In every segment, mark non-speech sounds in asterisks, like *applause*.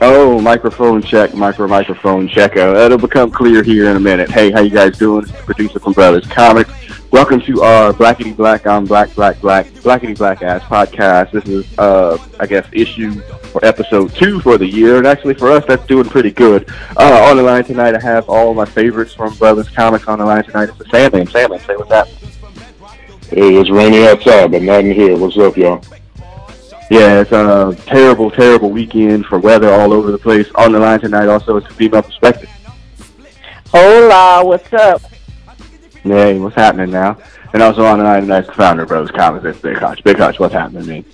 Oh, microphone check, micro microphone check. Uh, it'll become clear here in a minute. Hey, how you guys doing? Producer from Brothers Comics. Welcome to our Blackity Black on Black Black Black Blackity Black Ass podcast. This is, uh, I guess, issue or episode two for the year, and actually for us, that's doing pretty good. Uh, on the line tonight, I have all my favorites from Brothers Comics on the line tonight. It's the Sandman. Sandman, say what's up. Hey, it's raining outside, but not in here. What's up, y'all? Yeah, it's a terrible, terrible weekend for weather all over the place. On the line tonight also is the female perspective. Hola, what's up? Hey, what's happening now? And also on the line tonight is the founder of Brothers Comics. It's Big Hutch. Big Hutch, what's happening, man?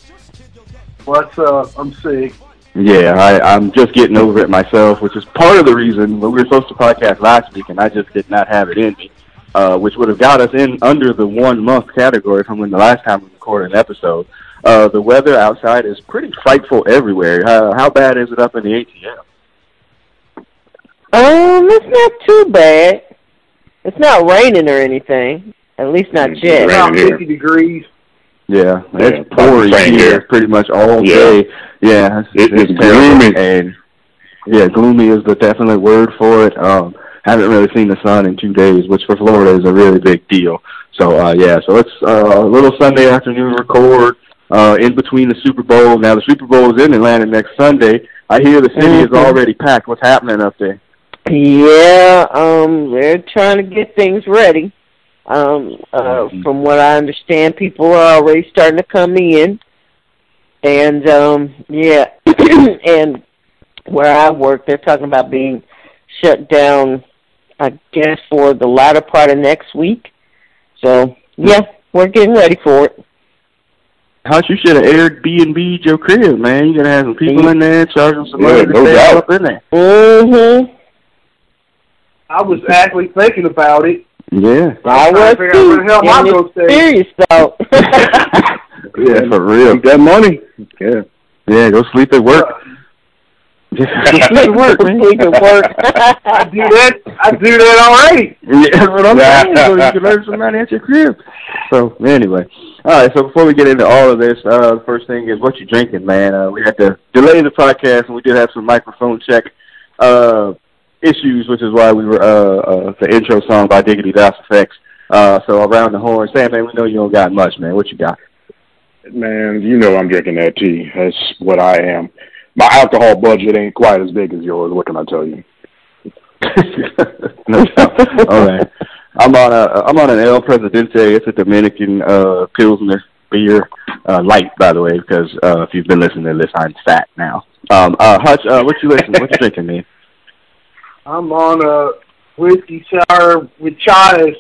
What's up? I'm sick. Yeah, I, I'm just getting over it myself, which is part of the reason we were supposed to podcast last week, and I just did not have it in me, uh, which would have got us in under the one month category from when the last time we recorded an episode. Uh, the weather outside is pretty frightful everywhere. How, how bad is it up in the ATL? Um, it's not too bad. It's not raining or anything. At least not It's yet. raining. About here. 50 degrees. Yeah, Yeah, it's pouring here here. pretty much all Yeah. day. Yeah, it's, It- it's terrible. gloomy. And yeah, gloomy is the definite word for it. Um, haven't really seen the sun in two days, which for Florida is a really big deal. So uh, yeah, so it's uh, a little Sunday afternoon record uh, in between the Super Bowl. Now the Super Bowl is in Atlanta next Sunday. I hear the city is Mhm. already packed. What's happening up there? Yeah, um, they're trying to get things ready. Um, uh, Mhm. from what I understand, people are already starting to come in, and um, yeah, *clears throat* and where I work, they're talking about being shut down. I guess for the latter part of next week. So yeah, we're getting ready for it. How you should have aired B and B your crib, man. You gotta have some people in there, charge them some Yeah, money to no stay doubt. up in there. Mhm. I was actually thinking about it. Yeah. I trying to was figure out where the hell too. my and ghost it's serious though. *laughs* yeah, for real. Make that money. Yeah. Yeah, go sleep at work. Just go sleep work, man. Sleep at work. I do that. I do that already. Yeah, that's what I'm saying. So you can earn some money at your crib. So anyway, all right. So before we get into all of this, uh, the first thing is what you drinking, man. Uh, we had to delay the podcast, and we did have some microphone check uh, issues, which is why we were uh, uh, the intro song by Diggity Das Effects. Uh, so around the horn, Sam, man, we know you don't got much, man. What you got? Man, you know I'm drinking that tea. That's what I am. My alcohol budget ain't quite as big as yours. What can I tell you? *laughs* no doubt. All right. I'm on a I'm on an El Presidente. It's a Dominican uh Pilsner beer, uh light by the way, because uh if you've been listening to this, I'm fat now. Um uh Hutch, uh what you listening what you drinking, man? I'm on a whiskey sour with chives.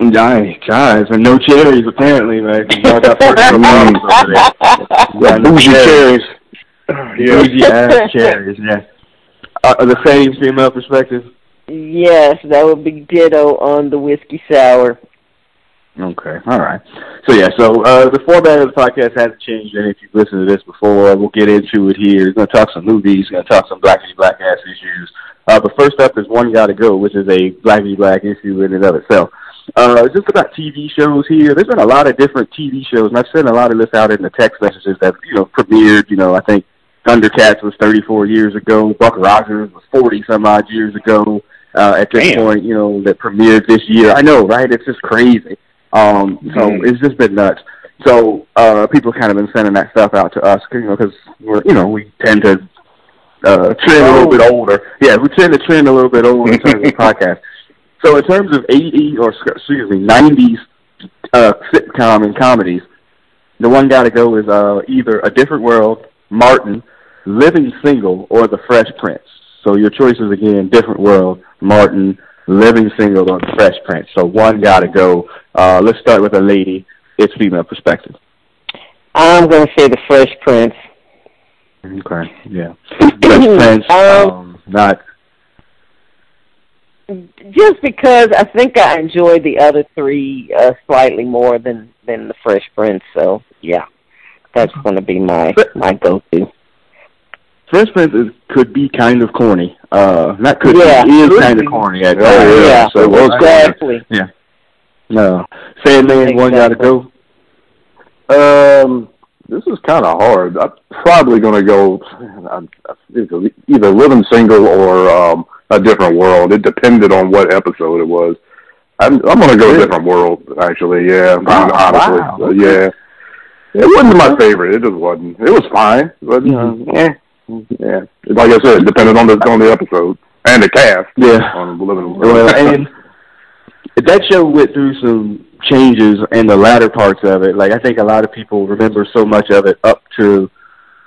Nice, guys, and no cherries apparently, man. 'cause Y'all got personal problems over there. *laughs* Yeah, no cherries. Yeah. Bougie *laughs* ass cherries, yeah. Uh, the same female perspective. yes, that would be ditto on the whiskey sour. Okay, all right. So yeah, so uh, the format of the podcast hasn't changed any. If you've listened to this before, we'll get into it here. We're going to talk some movies. We're going to talk some blackity black ass issues. Uh, but first up is One Gotta Go, which is a blackity black issue in and of itself. Uh, just about TV shows here. There's been a lot of different TV shows, and I've sent a lot of this out in the text messages that you know premiered. You know, I think Thundercats was 34 years ago. Buck Rogers was 40 some odd years ago. Uh, at this Damn. point, you know, that premiered this year. I know, right? It's just crazy. Um, so Mhm. it's just been nuts. So uh, people kind of been sending that stuff out to us, you know, because we're, you know, we tend to uh, trend a little bit older. Yeah, we tend to trend a little bit older in terms of *laughs* podcast. So in terms of 80 or excuse me, 90s uh, sitcom and comedies, the one got to go is uh, either A Different World, Martin, Living Single, or The Fresh Prince. So your choices again: Different World, Martin, Living Single, or The Fresh Prince. So one got to go. Uh, let's start with a lady. It's female perspective. I'm going to say the Fresh Prince. Okay. Yeah. *clears throat* Fresh Prince. Um, Um, not. Just because I think I enjoy the other three uh, slightly more than than the Fresh Prince. So yeah, that's going to be my my go-to. Fresh Prince is, could be kind of corny. Uh, not could Yeah. be, is kind of corny at Oh, times. yeah. So we'll exactly. Yeah. No. Sandman, one gotta go. Um, this is kind of hard. I'm probably going to go either, Living Single or um, A Different World. It depended on what episode it was. I'm, I'm going to go really? Different World, actually. Yeah, oh, honestly, wow. so, yeah. It wasn't my favorite. It just wasn't. It was fine, but mm-hmm. uh, yeah. Like I said, depending on the on the episode and the cast. Yeah, on living. Well, and that show went through some changes in the latter parts of it. Like I think a lot of people remember so much of it up to,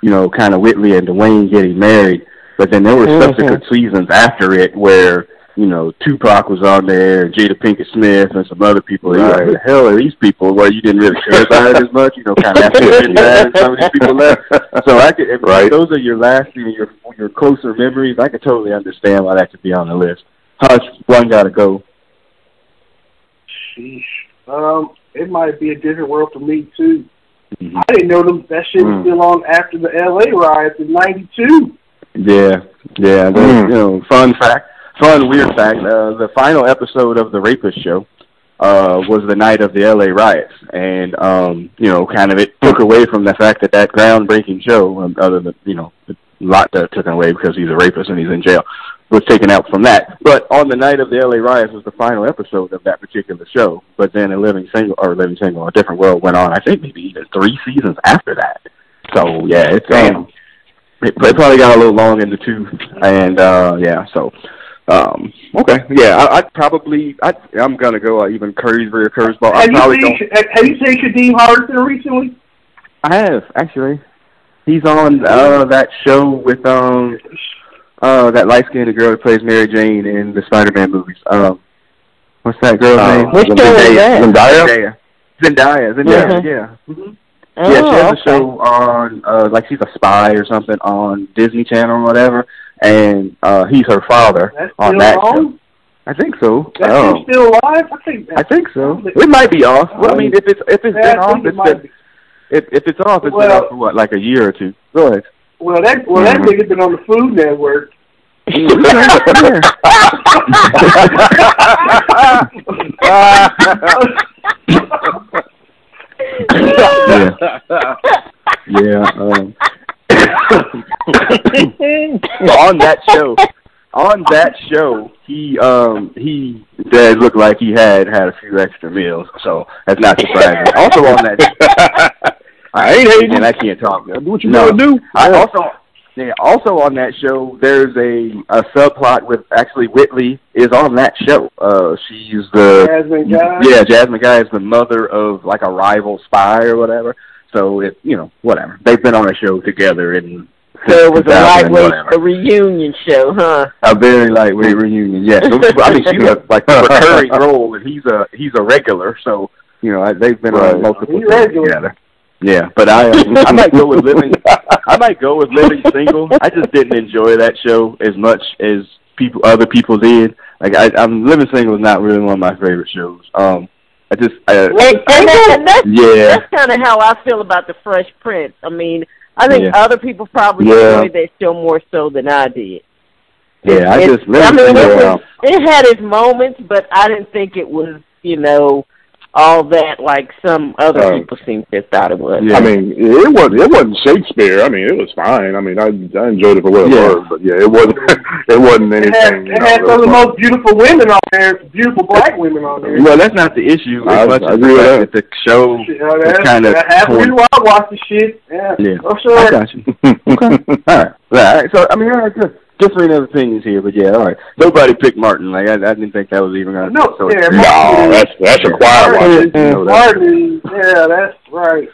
you know, kind of Whitley and Dwayne getting married. But then there were mm-hmm. subsequent seasons after it where you know Tupac was on there, and Jada Pinkett Smith, and some other people. Right. Like, Who the hell are these people? Well, you didn't really care about it as much, you know, kind of after it some of these people left. So I could, if right. those are your last, you know, your your closer memories, I could totally understand why that could be on the list. Hush, one got to go. Sheesh. Um, it might be a different world for me too. Mm-hmm. I didn't know them, that shit was mm. still on after the L.A. riots in '92. Yeah, yeah. Mm. You know, fun fact, fun weird fact. Uh, the final episode of the Rapist Show uh, was the night of the L.A. riots, and um, you know, kind of it took away from the fact that that groundbreaking show, um, other than you know, a lot that took away because he's a rapist and he's in jail was taken out from that. But on the night of the LA riots was the final episode of that particular show. But then a living single or living single, a different world went on. I think maybe even three seasons after that. So yeah, it's um, it, it probably got a little long in the tooth, and uh yeah, so. Um. Okay. Yeah. I, I'd probably. I. I'm gonna go uh, even Curry's or Curveball. Have you seen? Don't... Have you seen Kadeem Hardison recently? I have actually. He's on uh that show with um uh, that light skinned girl that plays Mary Jane in the Spider Man movies. Um, what's that girl's uh, name? Which girl is that? Zendaya. Zendaya. Zendaya. Mm-hmm. Yeah. Mm-hmm. Oh, yeah, she has okay. a show on, uh, like she's a spy or something on Disney Channel or whatever, and uh, he's her father That's on that on? show. I think so. That's oh. still alive. I think. I think so. It might be off. Well, I mean, if it's if it's Yeah, been off, think it it's might been if if it's off, it's been off for what, like a year or two. Go ahead. Well, that well that Mhm. nigga been on the Food Network. *laughs* yeah. *laughs* Yeah. Um, on that show, on that show, he um he did look like he had had a few extra meals, so that's not surprising. also on that, *laughs* I ain't hating, and I can't talk. What you No. gonna do? I also yeah, also on that show there's a a subplot with actually Whitley is on that show. Uh she's the Jasmine Guy. Yeah, Jasmine Guy is the mother of like a rival spy or whatever. So it you know, whatever. They've been on a show together and So it was a lightweight, a reunion show, huh? A very lightweight reunion, yes. *laughs* I mean, she's a like recurring *laughs* role, and he's a he's a regular. So you know, they've been Right. on multiple He's regular. together. Yeah, but I uh, I might go with living. I might go with living single. I just didn't enjoy that show as much as people other people did. Like I, I'm living single is not really one of my favorite shows. Um, I just I, And, and, that, and that's, yeah that's kind of how I feel about the Fresh Prince. I mean, I think Yeah. other people probably Yeah. enjoyed that show more so than I did. yeah. I It- just living I mean, it, was, it had its moments, but I didn't think it was, you know, all that like some other Uh, people seem to thought it was. Yeah. I mean, it wasn't it wasn't Shakespeare. I mean, it was fine. I mean, I I enjoyed it for what it Yeah. was, but yeah, it wasn't *laughs* it wasn't It had, anything. you it had real some of the most beautiful women on there, beautiful black women on there. well, that's not the issue. I- As much I as agree the with fact that. that the show Shit, that's, kinda that's half the corny. I watch the shit. Yeah, Yeah. for I sure. got you. *laughs* okay. All right. All right. So I mean, all right, good. Different opinions here, but yeah, all right. Nobody picked Martin. Like I, I didn't think that was even gonna. No, so yeah, it's- No, that's that's a quiet one. Martin, You know, that's- Martin, yeah, that's right.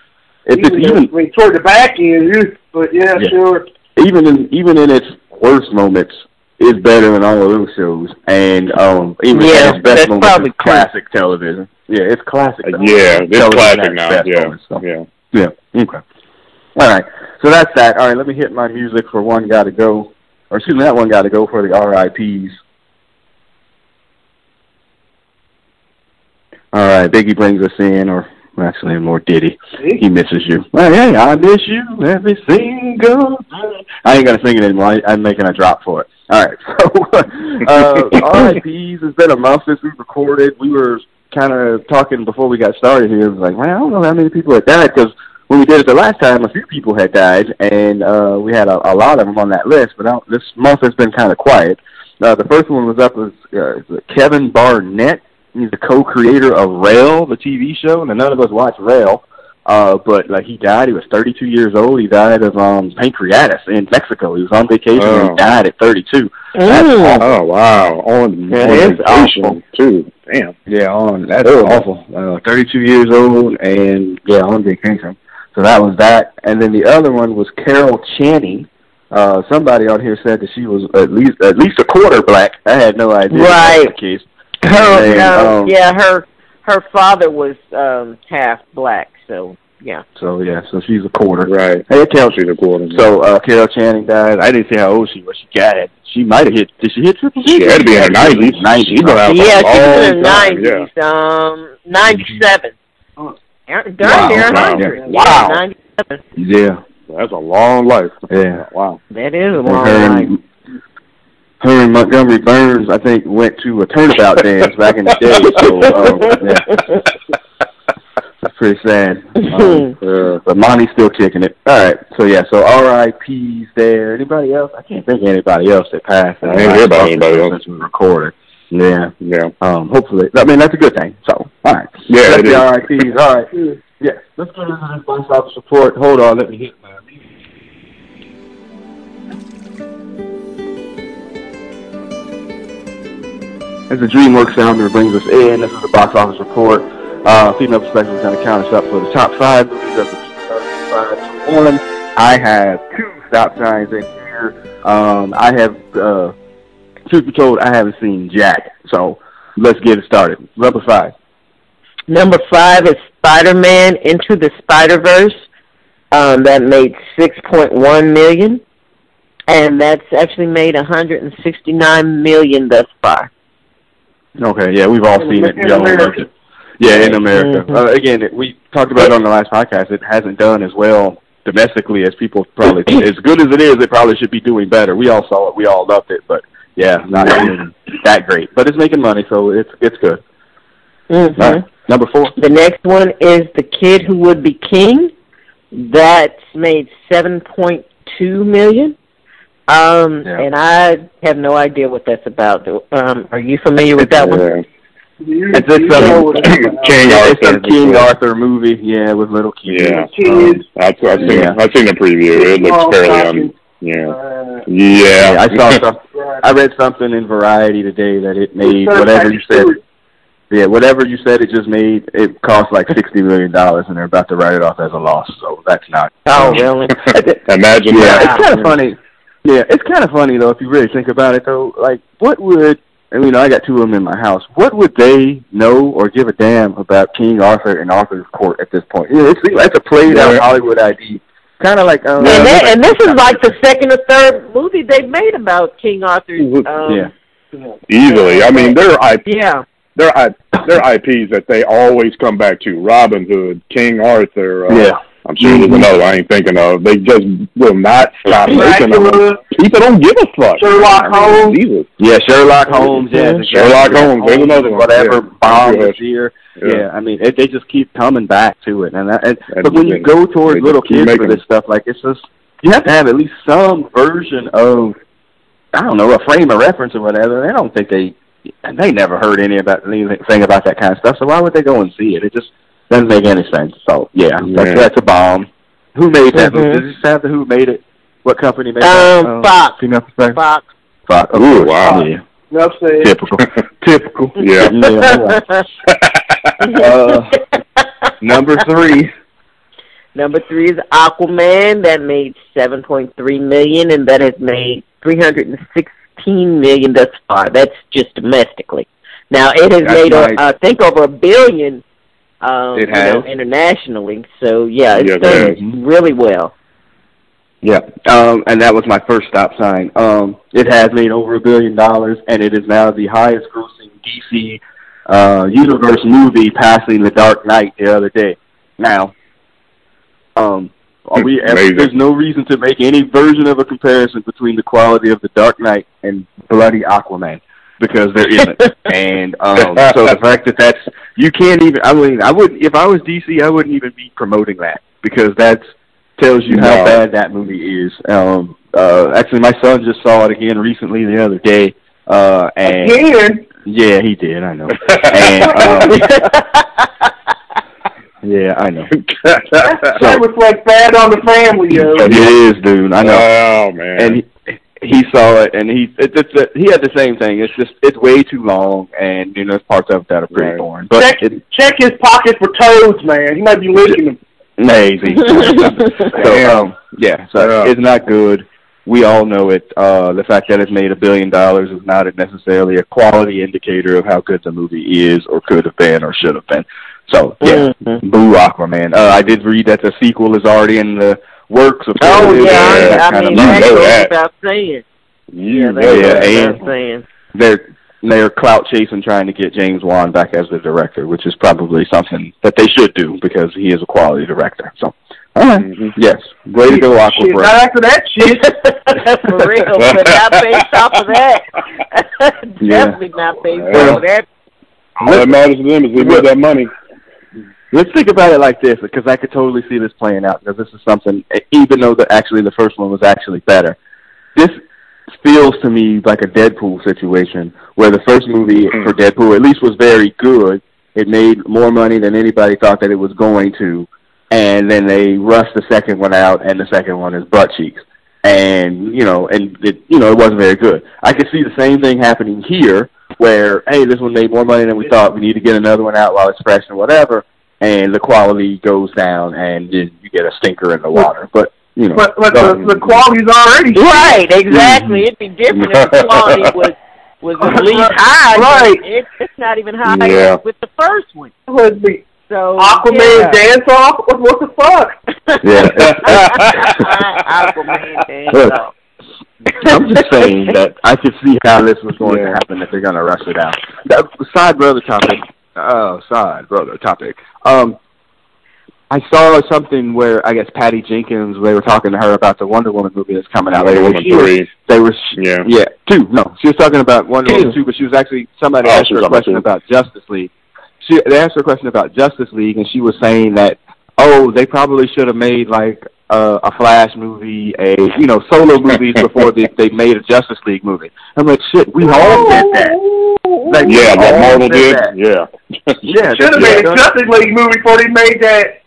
If it's even, even I mean, toward the back end, you- but yeah, Yeah. sure. even in even in its worst moments, is better than all of those shows. And um, even Yeah, its best that's moments, probably it's classic television. Yeah, it's classic. Uh, yeah, it's Television classic now. best Yeah, moments, so. yeah. Yeah. Okay. All right. So that's that. All right. Let me hit my music for one got to go, or excuse me, that one got to go for the RIPS. All right. Biggie brings us in, or actually more Diddy. He misses you. Hey, hey, I miss you every single day. I ain't gonna sing it anymore. I, I'm making a drop for it. All right. *laughs* So, uh, *laughs* RIPS. It's been a month since we recorded. We were kind of talking before we got started here. It was like, man, I don't know how many people had died because when we did it the last time, a few people had died, and uh, we had a, a lot of them on that list. But I don't, this month has been kind of quiet. Uh, the first one was up was uh, Kevin Barnett. He's the co-creator of Rail, the TV show, and none of us watch Rail. Uh, but like he died, he was 32 years old. He died of um pancreatitis in Mexico. He was on vacation Oh. and he died at 32. Mm. Oh wow, on, Yeah, on vacation awful. too. Damn. Yeah, on that's Oh. awful. Uh, 32 years old and yeah, on vacation. So that was that. And then the other one was Carol Channing. Uh, somebody on here said that she was at least at least a quarter black. I had no idea. Right. That the case. Her, And, um, um, yeah, her her father was um half black, so yeah. So yeah, so she's a quarter. Right. Hey, Carol. She's a quarter. So uh, Carol Channing died. I didn't see how old she was. She got it. She might have hit. Did she hit triple? she had to be in her nineties. Nineties. She's been out for yeah, she was in her nineties. Um, ninety-seven. Oh. Darn Wow, near a wow, hundred. yeah. Yeah, Wow. ninety-seven. Yeah. Yeah. That's a long life. Yeah. Wow. That is a long her, life. and, her and Montgomery Burns, I think, went to a turnabout *laughs* dance back in the day. So um, yeah, it's pretty sad. *laughs* Um, Yeah. but Monty's still kicking it. All right. So yeah. So R.I.P.'s there. Anybody else? I can't think of anybody else that passed. I ain't hear about anybody else. since we recorded. Yeah. Yeah. Um. Hopefully, I mean that's a good thing. So all right. Yeah, That's it the is. R.I.P.'s. All right. Yeah. Let's get into this box office report. Hold on. Let me hit my. As the DreamWorks sounder brings us in, this is the box office report. Uh, female perspective is going to count us up for the top five movies of the 2005 to one. I have two stop signs in here. Um, I have, uh, truth be told, I haven't seen Jack. So let's get it started. Number five. Number five is Spider-Man Into the Spider-Verse. Um, that made six point one million, and that's actually made one hundred and sixty-nine million thus far. Okay, yeah, we've all In seen it. We all in it. Yeah, in America. Mhm. Uh, again, it- we talked about it on the last podcast. It hasn't done as well domestically as people probably. *coughs* as good as it is, it probably should be doing better. We all saw it. We all loved it, but yeah, not doing that great. But it's making money, so it's it's good. Mm-hmm. All right. Number four. The next one is The Kid Who Would Be King. That's made seven point two million. Um, Yeah. and I have no idea what that's about. Um, are you familiar with that one? Yeah. You, It's just some know what it's about. King Yeah, it's some Arthur. King Arthur movie. Yeah, with little kids. Yeah. Kids. I've, I've seen Yeah. I've seen the preview. It looks fairly un. Yeah. Uh, Yeah. Yeah, I saw *laughs* some. I read something in Variety today that it made whatever you said. Yeah, whatever you said, it just made it cost like *laughs* sixty million dollars, and they're about to write it off as a loss. So that's not. *laughs* Oh, really? Imagine Yeah, that. it's kind of funny. Yeah, it's kind of funny though if you really think about it though. Like, what would I mean? I got two of them in my house. What would they know or give a damn about King Arthur and Arthur's Court at this point? You know, it's it's a played out Yeah. Hollywood ID. Kind of like um, and, that, and this is like the second or third movie they've made about King Arthur's. Um, Yeah. Easily. I mean, there are IP, Yeah. there are there are IPs that they always come back to. Robin Hood, King Arthur. Uh, yeah. I'm sure there's another I ain't thinking of. They just will not stop making them. People don't give a fuck. Sherlock Holmes. Jesus. Yeah, Sherlock Holmes. Yeah. Sherlock Holmes, there's another one. Whatever Yeah. bomb Yeah. This year. Yeah. Yeah, I mean, it, they just keep coming back to it, and, that, and And but when you go they towards little keep kids for this stuff, like it's just you have to have at least some version of I don't know a frame of reference or whatever. I don't think they and they never heard any about anything about that kind of stuff. So why would they go and see it? It just doesn't make any sense. So yeah, that's Yeah. that's a bomb. Who made that Mhm. movie? Does it have the who made it? What company made Um, that? Fox. Female perspective. Fox. Fox. Of Ooh, course. wow. Yeah. Enough said. Typical. *laughs* Typical. Yeah. Yeah. Uh, Number three. Number three is Aquaman. That made seven point three million, and that has made three hundred and sixteen million thus far. That's just domestically. Now it has That's made, uh, nice. I think, over a billion. Um, It you know, has. internationally. So yeah, it's Yes, it done has. really well. Yeah, um, and that was my first stop sign. Um, it has made over a billion dollars, and it is now the highest-grossing DC uh, universe movie, passing The Dark Knight the other day. Now, um, are we? *laughs* Amazing. There's no reason to make any version of a comparison between the quality of The Dark Knight and Bloody Aquaman. because there isn't. *laughs* and um, so the fact that that's you can't even. I mean, I wouldn't if I was DC. I wouldn't even be promoting that because that's tells you how No. bad that movie is. Um, uh, actually, my son just saw it again recently the other day. Uh, and Again, yeah, he did. I know. *laughs* and um, *laughs* yeah, I know. that reflects bad on the family, yo. It is, dude. I know. Oh man. and he, he saw it, and he it, it's a, he had the same thing. It's just it's way too long, and you know there's parts of it that are pretty Right. boring. But Check, it, check his pockets for toads, man. He might be licking them. Lazy. *laughs* so um, yeah, so Yeah. it's not good. We all know it. Uh, the fact that it's made a billion dollars is not necessarily a quality indicator of how good the movie is, or could have been, or should have been. So yeah, Mhm. boo Aquaman. Uh, I did read that the sequel is already in the works. Of Oh yeah, Yeah, I, I mean of you that know goes that. saying. you Yeah, yeah, and- saying. they're they're clout chasing trying to get James Wan back as the director, which is probably something that they should do because he is a quality director. So, all right. Mhm. yes, way to go, Shit, Aqua not after that shit. *laughs* For real, but not based off of that. *laughs* Yeah. Definitely not based Well, off of that. All that matters to them is we get that money. Let's think about it like this, because I could totally see this playing out. Because this is something, even though the actually the first one was actually better, this feels to me like a Deadpool situation where the first movie mm-hmm. for Deadpool at least was very good. It made more money than anybody thought that it was going to, and then they rushed the second one out, and the second one is butt cheeks. And you know, and it you know it wasn't very good. I could see the same thing happening here, where hey, this one made more money than we thought. We need to get another one out while it's fresh and whatever and the quality goes down, and then you get a stinker in the water. But you know, But but the, the quality's already Right, exactly. It'd be different if the quality *laughs* was was at least high. but Right. It, it's not even high Yeah. with the first one. would be So Aquaman yeah. dance off. What, what the fuck? Yeah. *laughs* *laughs* Aquaman dance off. I'm just saying that I could see how this was going to happen if they're going to rush it out. That, side brother topic. Oh, side brother topic. Um, I saw something where I guess Patty Jenkins. They were talking to her about the Wonder Woman movie that's coming out later Woman three. They were Yeah. Yeah, two. No, she was talking about Wonder Woman Two. but she was actually somebody Oh, asked her a question two. about Justice League. She they asked her a question about Justice League, and she was saying that oh, they probably should have made like uh, a Flash movie, a you know solo movies *laughs* before they they made a Justice League movie. I'm like shit, we all did that. Like, Yeah, what Marvel did. that. Yeah. Yeah, *laughs* Should have that's- made a Justice League movie before they made that.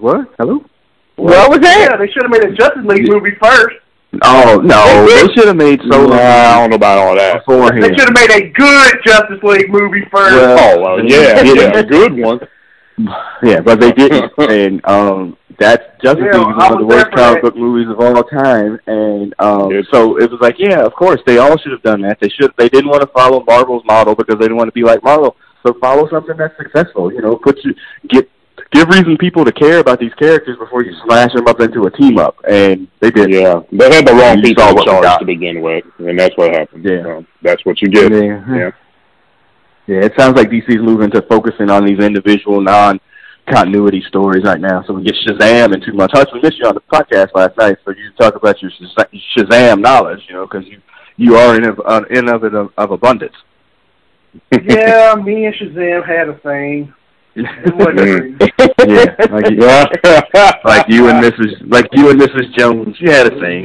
What? Hello? What was Yeah, that? they should have made a Justice League movie first. Oh no, They they should have made So solo I don't know about all that. They should have made a good Justice League movie first. Well, Oh well, yeah, yeah, a good one. *laughs* Yeah, but they didn't. *laughs* and um that's Justice Yeah, League is one of the worst there comic book movies of all time. And um It's- so it was like, yeah, of course they all should have done that. They should they didn't want to follow Marvel's model because they didn't want to be like Marvel. So follow something that's successful. You know, put you get give reason people to care about these characters before you smash them up into a team up. And they did. Yeah, they had the wrong You people saw in charge to begin with, and that's what happened. Yeah. So that's what you get. Yeah. Yeah. Yeah, it sounds like DC's moving to focusing on these individual non continuity stories right now. So we get Shazam in two months. Hutch, we missed you on the podcast last night, so you talk about your Shazam knowledge, you know, because you you are in of uh, in of it of, of abundance. yeah, *laughs* me and Shazam had a thing. *laughs* It wasn't Mm. *laughs* yeah, like you, Yeah. *laughs* like you and Mrs. like you and Mrs. Jones, you had a thing.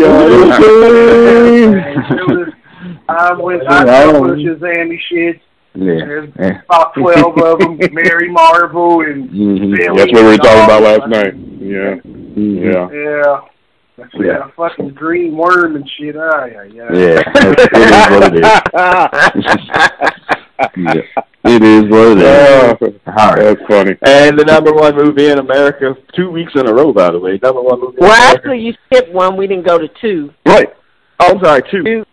I went, I Yeah, I took don't- the Shazam shit. yeah, There's yeah. about twelve of them. Mary Marvel and Mhm. Billy That's what we were talking about last night. Yeah. Mhm. Yeah. Yeah. That's Yeah. yeah. a fucking green worm and shit. Ah, yeah, yeah. Yeah, it is what it is. Yeah. It is what it is. Oh, All right. that's funny. And the number one movie in America, two weeks in a row, by the way. Number one movie. in well, America. actually, you skipped one. We didn't go to two. right. Oh, I'm sorry, two. Two.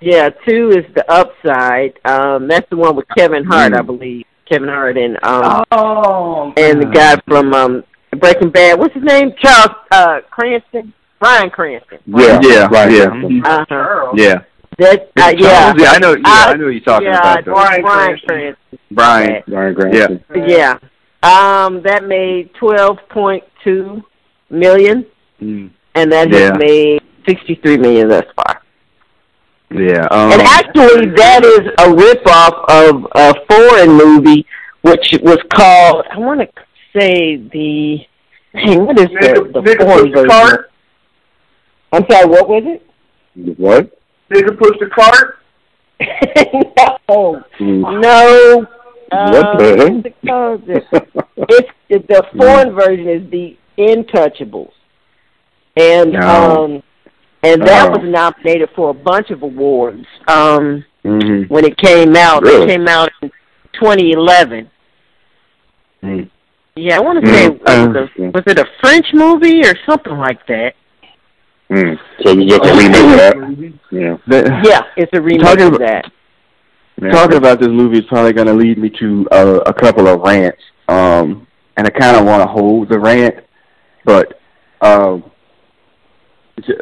Yeah, two is the upside. Um, that's the one with Kevin Hart, Mm. I believe. Kevin Hart and um Oh. and the guy from um Breaking Bad. What's his name? Charles uh Cranston. Bryan Cranston. Yeah. Yeah, Right. yeah. Uh-huh. Yeah. That uh, yeah. yeah, I know. Yeah, I, I- know what you're talking yeah, about. though. Brian Bryan Cranston. Cranston. Brian. Ryan Cranston. Yeah. Um, that made twelve point two million, Mm. and that Yeah. has made sixty three million thus far. Yeah, um, and actually, that is a ripoff of a foreign movie, which was called. I want to say the. Dang, what is Nigga, the, the nigga foreign push version? cart. I'm sorry. What was it? What? Nigga push the cart. *laughs* no, Mm. no. What the uh, heck? what's it? It's it, the foreign version is the Intouchables, and No. um, and that Oh. was nominated for a bunch of awards. Um, mhm. when it came out, Really? it came out in 2011. Mm. Yeah, I want to say Mm, was, uh, it a, was it a French movie or something like that? Mm. So it's just a remake of that. Yeah. The- Yeah, it's a remake Talking of about- that. yeah. talking about this movie is probably going to lead me to uh, a couple of rants, um, and I kind of want to hold the rant, but um, j-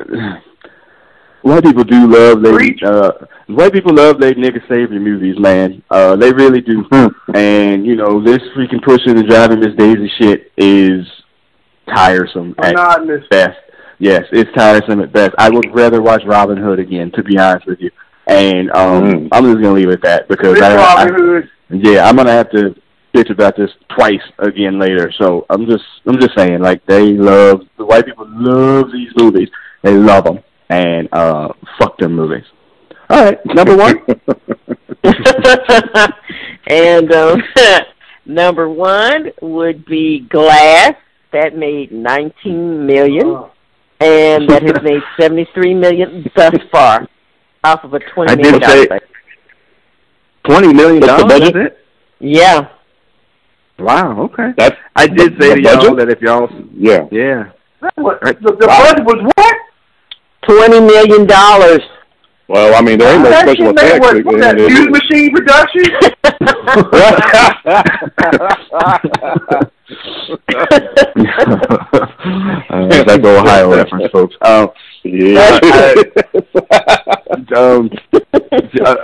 white people do love they uh, white people love they nigga savior movies, man. Uh, they really do, and you know this freaking pushing and driving Miss Daisy shit is tiresome at best. Yes, it's tiresome at best. I would rather watch Robin Hood again, to be honest with you. And um, Mm. I'm just gonna leave it at that because Rich I, I, Hood. yeah, I'm gonna have to bitch about this twice again later. So I'm just, I'm just saying, like they love the white people love these movies. They love them, and uh, fuck them movies. All right, number one. *laughs* *laughs* and um, *laughs* number one would be Glass. That made 19 million, Oh. And that has made 73 million thus far, off of a 20 I million did say- budget. Twenty million dollars. Budget? Yeah. Wow. Okay. That's I did The- say the to y'all that if y'all, yeah. yeah, What? The, the Wow. budget was what? Twenty million dollars. Well, I mean, there ain't no That special shit effects. what? in What's that? it. Machine production? *laughs* *laughs* *laughs* uh, that's Ohio reference, folks. *laughs* Um, yeah. *laughs* um, uh,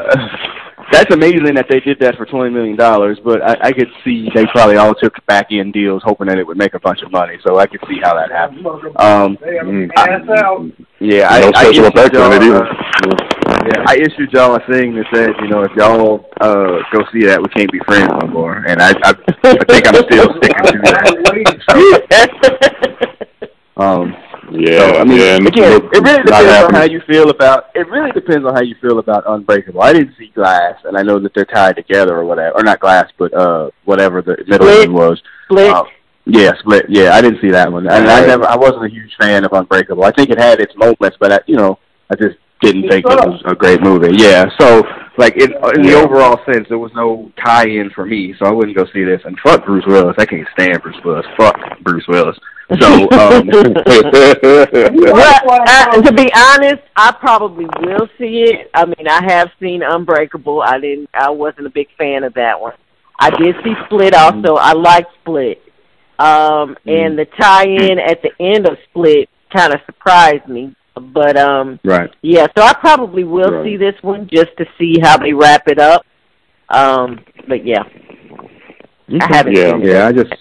that's amazing that they did that for twenty million dollars. But I, I could see they probably all took back end deals, hoping that it would make a bunch of money. So I could see how that happened. Um, have Mm. yeah, I, no I special effects on it y'all, either. uh, yeah, I issued y'all a thing that said, you know, if y'all uh go see that, we can't be friends no more. And I, I, I think I'm still sticking to that. *laughs* *laughs* Um, Yeah, So, I mean, yeah. again, it really depends on how you feel about. It really depends on how you feel about Unbreakable. I didn't see Glass, and I know that they're tied together or whatever, or not Glass, but uh, whatever the middle Split. one was. Split. Uh, yeah, Split. Yeah, I didn't see that one, and I never. I wasn't a huge fan of Unbreakable. I think it had its moments, but I, you know, I just didn't It think it was a great movie. Yeah, so like in, in the Yeah. overall sense, there was no tie-in for me, so I wouldn't go see this. And fuck Bruce Willis. I can't stand Bruce Willis. Fuck Bruce Willis. So um, *laughs* *laughs* Well, uh, to be honest, I probably will see it. I mean, I have seen Unbreakable. I didn't. I wasn't a big fan of that one. I did see Split also. I liked Split. Um, and the tie-in at the end of Split kind of surprised me. But um, right. yeah, so I probably will Right. see this one just to see how they wrap it up. Um, but yeah, I haven't Yeah. seen it. Yeah, I just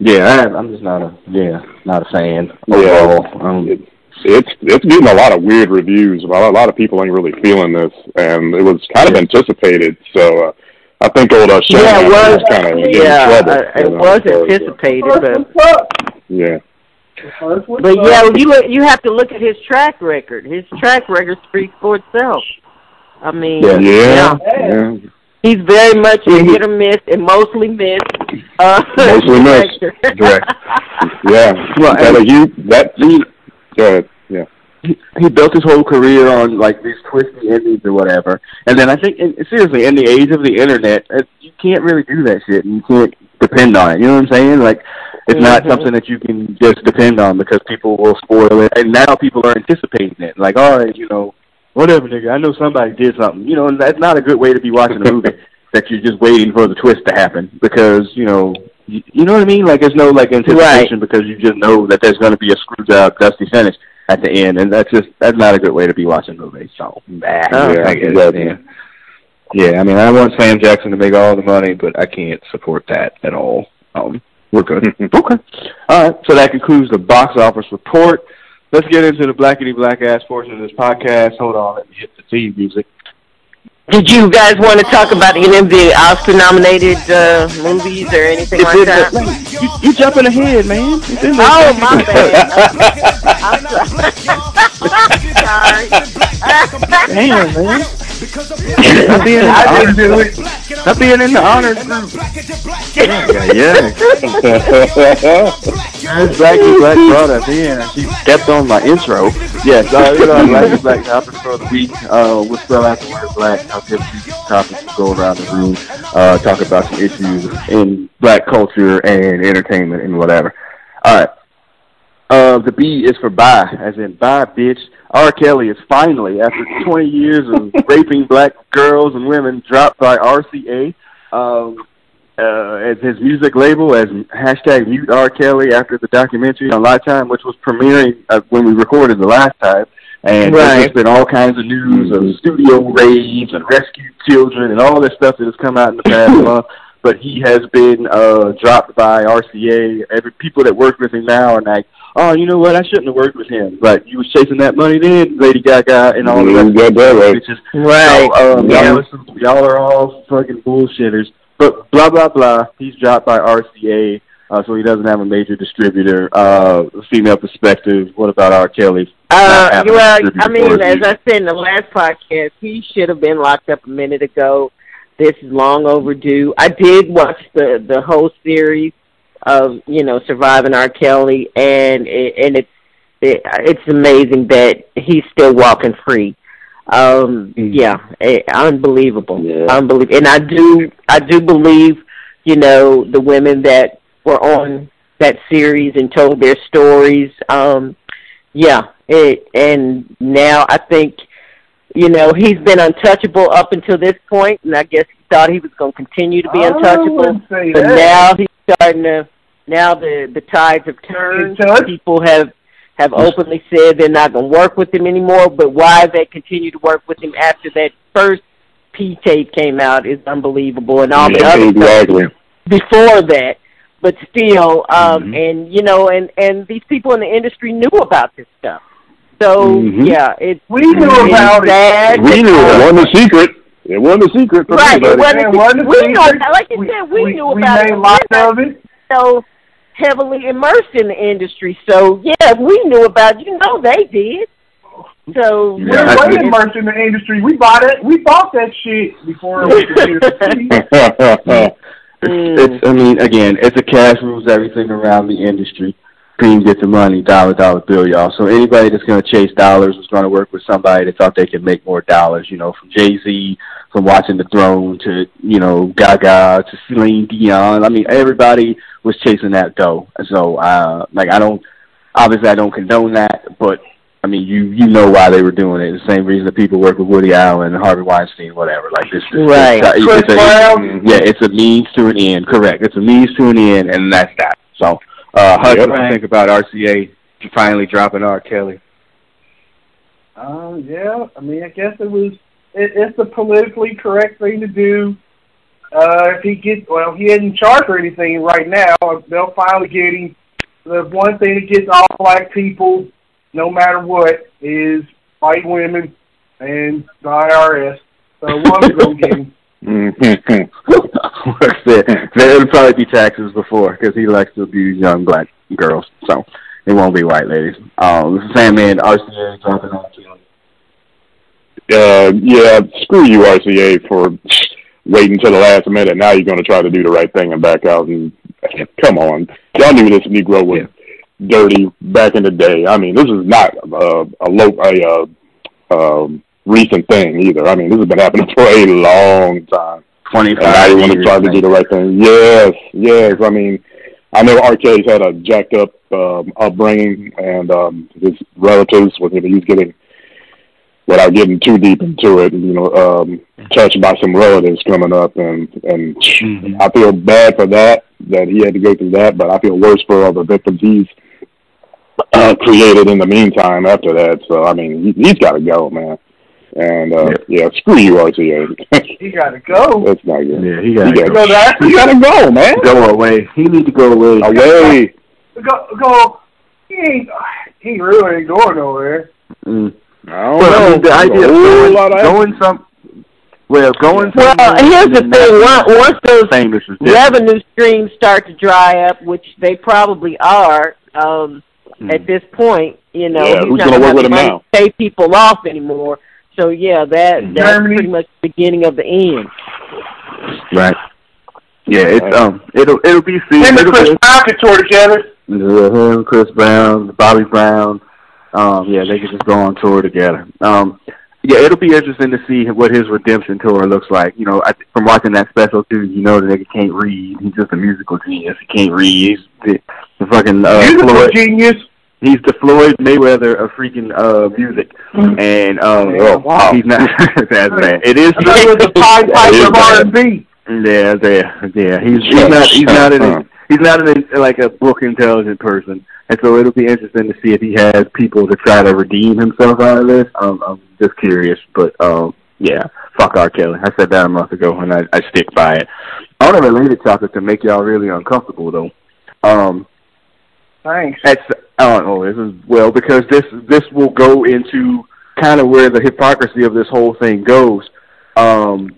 yeah, I, I'm just not a yeah, not a fan Yeah. overall. Um, It- it's it's getting a lot of weird reviews. A lot, a lot of people ain't really feeling this, and it was kind of anticipated. So uh, I think old uh, Yeah, it Shyamalan was. kind of in Yeah, trouble. uh, it you know, was so, anticipated, First but. Yeah, First one's But up. yeah, you look, you have to look at his track record. His track record speaks for itself. I mean, Yeah. yeah, yeah. he's very much a hit or miss and mostly miss. Uh, *laughs* Mostly miss. director. *laughs* Direct. Yeah, *laughs* Well, that a huge that. Go ahead. Yeah, he, he built his whole career on like these twisty endings or whatever. And then I think, in, seriously, in the age of the internet, it, you can't really do that shit, and you can't depend on it. You know what I'm saying? Like, it's not Mhm. something that you can just depend on because people will spoil it, and now people are anticipating it. Like, all right, you know, whatever, nigga. I know somebody did something. You know, and that's not a good way to be watching a *laughs* movie. that you're just waiting for the twist to happen because you know you, you know what I mean. Like there's no like anticipation because you just know that there's going to be a screw job, dusty finish at the end, and that's just that's not a good way to be watching movies. So nah, Yeah, I get it. Yeah, I mean, I want Sam Jackson to make all the money, but I can't support that at all. Um, we're good. *laughs* okay. All right. So that concludes the box office report. let's get into the blackity black ass portion of this podcast. Hold on, let me hit the theme music. Did you guys want to talk about any of the Oscar-nominated uh, movies or anything like that? You, you jumping ahead, man. Oh, my bad. *laughs* I'm sorry. *laughs* Damn, man. Not being in the I honors, didn't do it. not being in the honors group. Yeah, yeah. As Blackie Black brought us in, and she stepped on my intro. Yes, uh, you know, Blackie Black topics for the week. Uh, we'll spell out the word black. I'll give you topics to go around the room, uh, talk about some issues in black culture and entertainment and whatever. All right. Uh, the B is for bye, as in bye, bitch. R. Kelly is finally, after 20 years of *laughs* raping black girls and women, dropped by RCA. Um, uh, as his music label as hashtag mute R. Kelly after the documentary on Lifetime, which was premiering uh, when we recorded the last time. And Right. there's been all kinds of news of studio raves and rescued children and all this stuff that has come out in the past *laughs* month. But he has been uh, dropped by RCA. Every people that work with him now are like, "Oh, you know what? I shouldn't have worked with him." But you was chasing that money then, Lady Gaga, and all the rest. You got that right. Bitches. Right. So, um, Yeah. y'all, listen, y'all are all fucking bullshitters. But blah blah blah. He's dropped by RCA, uh, so he doesn't have a major distributor. Uh, female perspective. What about R. Kelly? Uh, Not having a well, I mean, as. I said in the last podcast, he should have been locked up a minute ago. This is long overdue. I did watch the the whole series of you know surviving R. Kelly, and and it's it, it's amazing that he's still walking free. Um, Mhm. yeah, eh, unbelievable, Yeah. unbelievable. And I do I do believe you know the women that were on that series and told their stories. Um, yeah, it and now I think you know he's been untouchable up until this point, and I guess he thought he was going to continue to be untouchable. But now he's starting to. Now the the tides have turned. In? People have have openly said they're not going to work with him anymore. But why they continue to work with him after that first P tape came out is unbelievable, and all the Yeah, other stuff exactly. before that. But still, um, Mhm. and you know, and and these people in the industry knew about this stuff. So Mhm. yeah, it's We knew it's about it. We knew it wasn't a secret. It wasn't a secret for Right, it wasn't. It wasn't we a know, like you said, we, knew we about made it. light We're not of it. so heavily immersed in the industry. So yeah, we knew about. it. You know, they did. So Yeah, We're I way immersed in the industry. We bought it. We bought that shit before it was considered a city. Mm. It's, I mean, again, it's a cash rules everything around the industry. Cream gets the money, dollar dollar bill, y'all. So anybody that's going to chase dollars was going to work with somebody that thought they could make more dollars. You know, from Jay Z, from watching The Throne to you know Gaga to Celine Dion. I mean, everybody was chasing that dough. So, uh, like, I don't obviously I don't condone that, but I mean, you you know why they were doing it. The same reason that people work with Woody Allen and Harvey Weinstein, whatever. Like this, this Right. It's, Chris it's a, yeah, it's a means to an end. Correct. It's a means to an end, and that's that. So, uh, how do you think about RCA finally dropping R. Kelly? Uh, yeah, I mean, I guess it was. It, it's the politically correct thing to do. Uh, if he gets, well, he isn't charged for anything right now. They'll finally get him. The one thing that gets all black people, no matter what, is white women and the IRS. So one's gonna get him. *laughs* There. There'll probably be taxes before because he likes to abuse young black girls, so it won't be white ladies. Um, Sandman, RCA dropping R. Uh, yeah, screw you, RCA, for waiting until the last minute. Now you're going to try to do the right thing and back out. And come on, y'all knew this Negro was dirty back in the day. I mean, this is not uh, a low, a uh, um, recent thing either. I mean, this has been happening *laughs* for a long time. And now you want to try to do the right thing. Yes, yes. I mean, I know RK's had a jacked up um, upbringing, and um, his relatives, with him, he's getting, without getting too deep into it, you know, um, touched by some relatives coming up, and and Mhm. I feel bad for that that he had to go through that, but I feel worse for all the victims he's uh, created in the meantime after that. So I mean, he, he's got to go, man. And uh, yeah, screw you, RCA. He gotta go. *laughs* That's not good. Yeah, he He got gotta, Go there. he gotta go, man. go away. He need to go away. Away. Go, go. He ain't. he really ain't going nowhere. Mm. I don't Well, I mean, the idea of a going, lot of going some, well, going. Well, here's the thing: not once, once those famous revenue streams start to dry up, which they probably are um, Mm. at this point, you know, Yeah, he's who's not gonna work with him money now? pay people off anymore. So yeah, that that's Germany. pretty much the beginning of the end. Right. Yeah, it's um, it'll it'll be seen. Him and It'll Chris be, Brown could tour together. Yeah, him, Chris Brown, Bobby Brown. Um, yeah, they could just go on tour together. Um, yeah, it'll be interesting to see what his redemption tour looks like. You know, I, from watching that special too, you know the nigga can't read. He's just a musical genius. He can't read. He's the, the fucking uh, Musical Floyd. genius. He's the Floyd Mayweather of freaking uh music, and um, Yeah, wow. *laughs* he's not. *laughs* that's bad. It is. I thought he was the *laughs* Pied Piper of. R&B. Yeah, yeah, yeah. He's he's not he's not an he's not an like a book intelligent person, and so it'll be interesting to see if he has people to try to redeem himself out of this. Um, I'm just curious, but um, yeah, fuck R. Kelly. I said that a month ago, and I, I stick by it. On a related topic to make y'all really uncomfortable, though. Um, Thanks. that's oh, oh, this is well because this this will go into kind of where the hypocrisy of this whole thing goes. Um,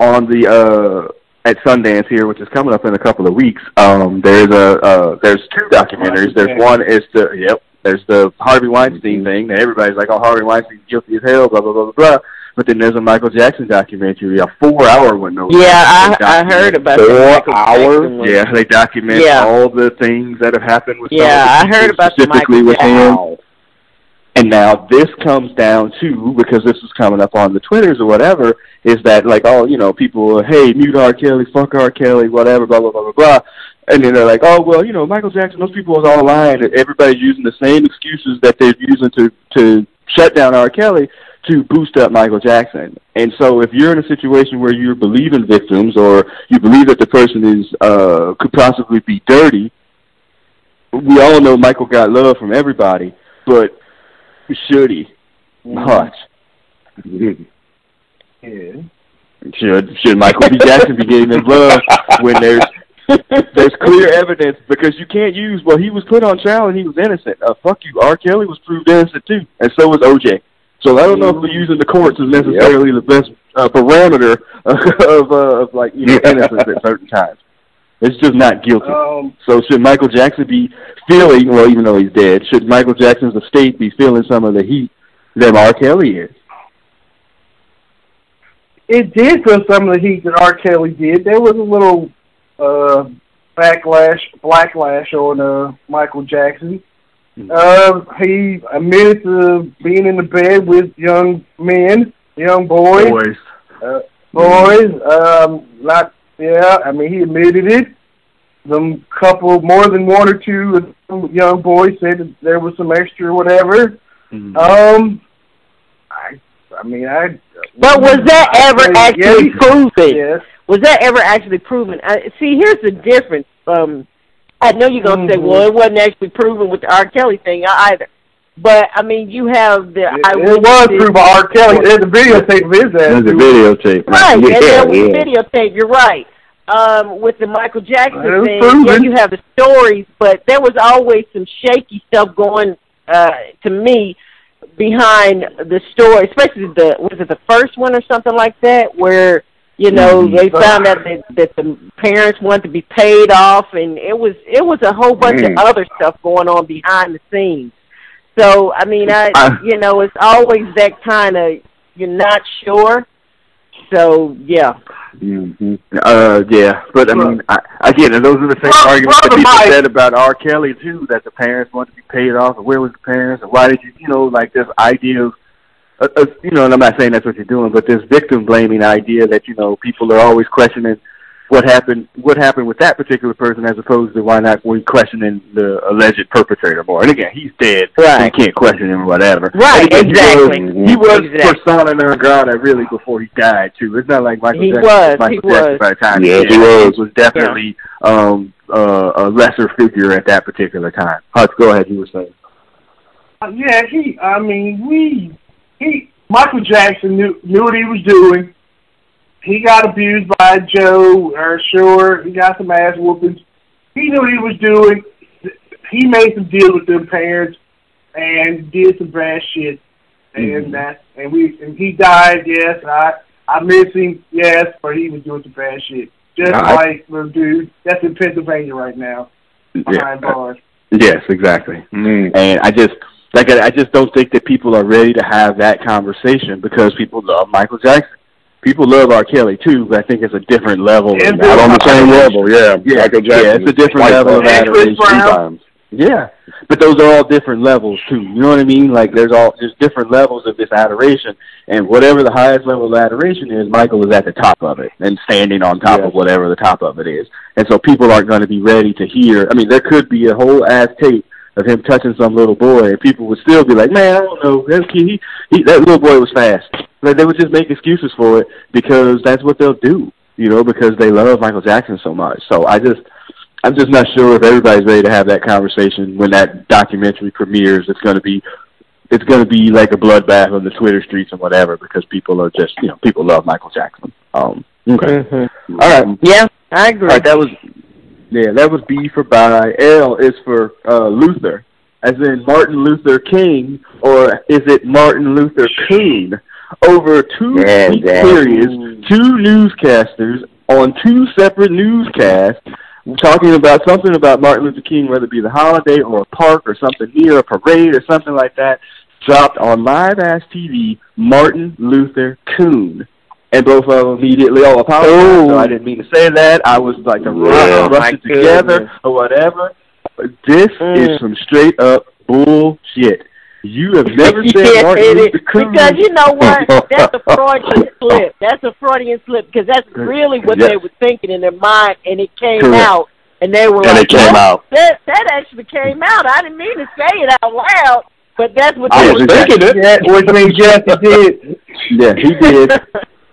on the uh at Sundance here, which is coming up in a couple of weeks. Um, there's a uh, there's two documentaries. There's one is the yep. There's the Harvey Weinstein thing that everybody's like, oh, Harvey Weinstein's guilty as hell, blah blah blah blah blah. But then there's a Michael Jackson documentary, a four-hour one. No, Yeah, I I heard about Four the? Jackson. Yeah, they document Yeah. all the things that have happened with. Yeah, I heard about the Michael with Jackson. him. And now this comes down to because this is coming up on the Twitters or whatever is that like oh you know people hey mute R. Kelly fuck R. Kelly whatever blah blah blah blah blah. And then they're like oh well you know Michael Jackson those people was all lying and everybody's using the same excuses that they're using to to shut down R. Kelly to boost up Michael Jackson. And so if you're in a situation where you're believing victims or you believe that the person is uh could possibly be dirty we all know Michael got love from everybody but should he much Yeah. Should should Michael B. Jackson be getting his love when there's there's clear evidence because you can't use well he was put on trial and he was innocent. Uh, fuck you, R. Kelly was proved innocent too, and so was O.J. So I don't know if we're using the courts as necessarily the best uh, parameter *laughs* of uh, of like you know innocence at certain times. It's just not guilty. Um, So should Michael Jackson be feeling well, even though he's dead, should Michael Jackson's estate be feeling some of the heat that R. Kelly is? it did feel some of the heat that R. Kelly did. There was a little uh, backlash, blacklash on uh, Michael Jackson. Uh, he admitted to being in the bed with young men, young boys, Boys. uh, boys. Um, not yeah. I mean, he admitted it. Some couple, more than one or two young boys said that there was some extra whatever. Mhm. Um, I, I mean, I. But was that ever I- actually yes, proven? Yes. Was that ever actually proven? I, see, here's the difference. Um, I know you're gonna say, Mhm. well, it wasn't actually proven with the R. Kelly thing either. But I mean, you have the It, it eyewitnesses- was proved by R. Kelly. There's a videotape of his ass. There's a too. videotape. Right, and Yeah, there was yeah. videotape. You're right. Um, with the Michael Jackson thing, proven. yeah, you have the stories, but there was always some shaky stuff going uh, to me behind the story, especially the was it the first one or something like that, where you know Mhm. they found out that that the parents wanted to be paid off, and it was it was a whole bunch Mm. of other stuff going on behind the scenes. So I mean, I I- you know it's always that kind of you're not sure. So yeah. Mm-hmm. Uh, yeah, but I mean, I, again, and those are the same Brother- arguments that people Mike. said about R. Kelly too, that the parents wanted to be paid off, and where was the parents, and why did you, you know, like this idea of, uh, uh, you know, and I'm not saying that's what you're doing, but this victim blaming idea that you know people are always questioning what happened, what happened with that particular person, as opposed to why not we questioning the alleged perpetrator more. And again, he's dead, Right. You can't question him or whatever. Right, And again, exactly. He was, he was Exactly. persona non grata really before he died too. It's not like Michael He Jackson. was, Michael he Jackson was. by the time Yeah, he he was. was definitely um uh, a lesser figure at that particular time. Hutch, go ahead. You were saying. Uh, yeah, he. I mean, we. He. Michael Jackson knew knew what he was doing. He got abused by Joe, or sure, he got some ass whoopings. He knew what he was doing. He made some deals with them parents. and did some bad shit, and Mm-hmm. that and we and he died. Yes, I I miss him. Yes, but he was doing some bad shit. Just I- like little dude that's in Pennsylvania right now behind Yeah. bars. Yes, exactly. Mm. And I just like I I just don't think that people are ready to have that conversation because people love Michael Jackson. People love R. Kelly too, but I think it's a different level. Not on the same level, yeah. Yeah, Michael yeah, it's a different level of adoration. Three Brown. times. Yeah, but those are all different levels too. You know what I mean? Like there's all there's different levels of this adoration, and whatever the highest level of adoration is, Michael is at the top of it and standing on top Yeah. of whatever the top of it is. And so people aren't going to be ready to hear. I mean, there could be a whole ass tape of him touching some little boy, and people would still be like, "Man, I don't know. That kid, he, he that little boy was fast." Like they would just make excuses for it because that's what they'll do. You know, because they love Michael Jackson so much. So I just. I'm just not sure if everybody's ready to have that conversation when that documentary premieres. It's going to be, it's going to be like a bloodbath on the Twitter streets and whatever because people are just, you know, people love Michael Jackson. Um, okay, Mm-hmm. all right, Yeah, I agree. all right. That was, yeah, that was B for by. L is for uh, Luther, as in Martin Luther King, or is it Martin Luther Coon? Over two Yeah, week that- periods, two newscasters on two separate newscasts talking about something about Martin Luther King, whether it be the holiday or a park or something near a parade or something like that, dropped on live ass TV Martin Luther Coon. And both of them immediately, oh, apologize. So I didn't mean to say that. I was like a Yeah. rush, rush it together or whatever. But This is Mm. some straight up bullshit. You have never *laughs* said Yeah, Martin. Luther Coon. Because you know what? *laughs* That's a Freudian slip. That's a Freudian slip because that's really what Yes. they were thinking in their mind, and it came Correct. out, and they were And like, it came "Well, out. That that actually came out. I didn't mean to say it out loud, but that's what I they was were thinking it. Yeah, which means yes, he did. Yeah, he did. *laughs*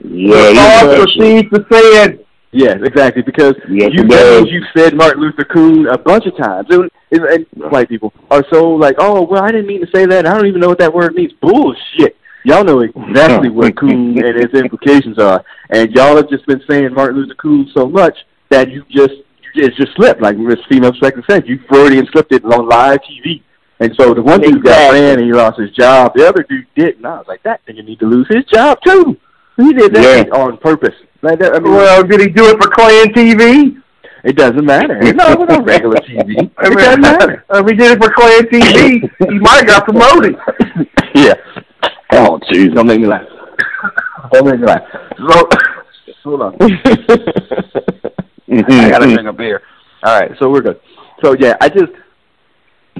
Yeah, All you proceeds to say it. Yes, exactly. Because Yes, you it that does. you said Martin Luther Coon a bunch of times. It, it, and white people are so like, oh well, I didn't mean to say that. I don't even know what that word means. Bullshit. Y'all know exactly what *laughs* coon and its implications are, and y'all have just been saying Martin Luther Coon so much that you just it just slipped. Like Miss Female Second said, you Freudian slipped it on live TV. And so the one dude got Exactly. banned and he lost his job. The other dude didn't. I was like, that nigga need to lose his job too. He did that Yeah. on purpose. Like that, I mean, Well, did he do it for Klan TV? It doesn't matter. *laughs* No, *laughs* it was on regular TV. I It mean, doesn't *laughs* matter. Uh, if he did it for Klan TV, he might have got promoted. yeah. Oh, jeez. Don't make me laugh. Don't make me laugh. So, *coughs* hold on. I gotta drink a beer. All right, so we're good. So yeah, I just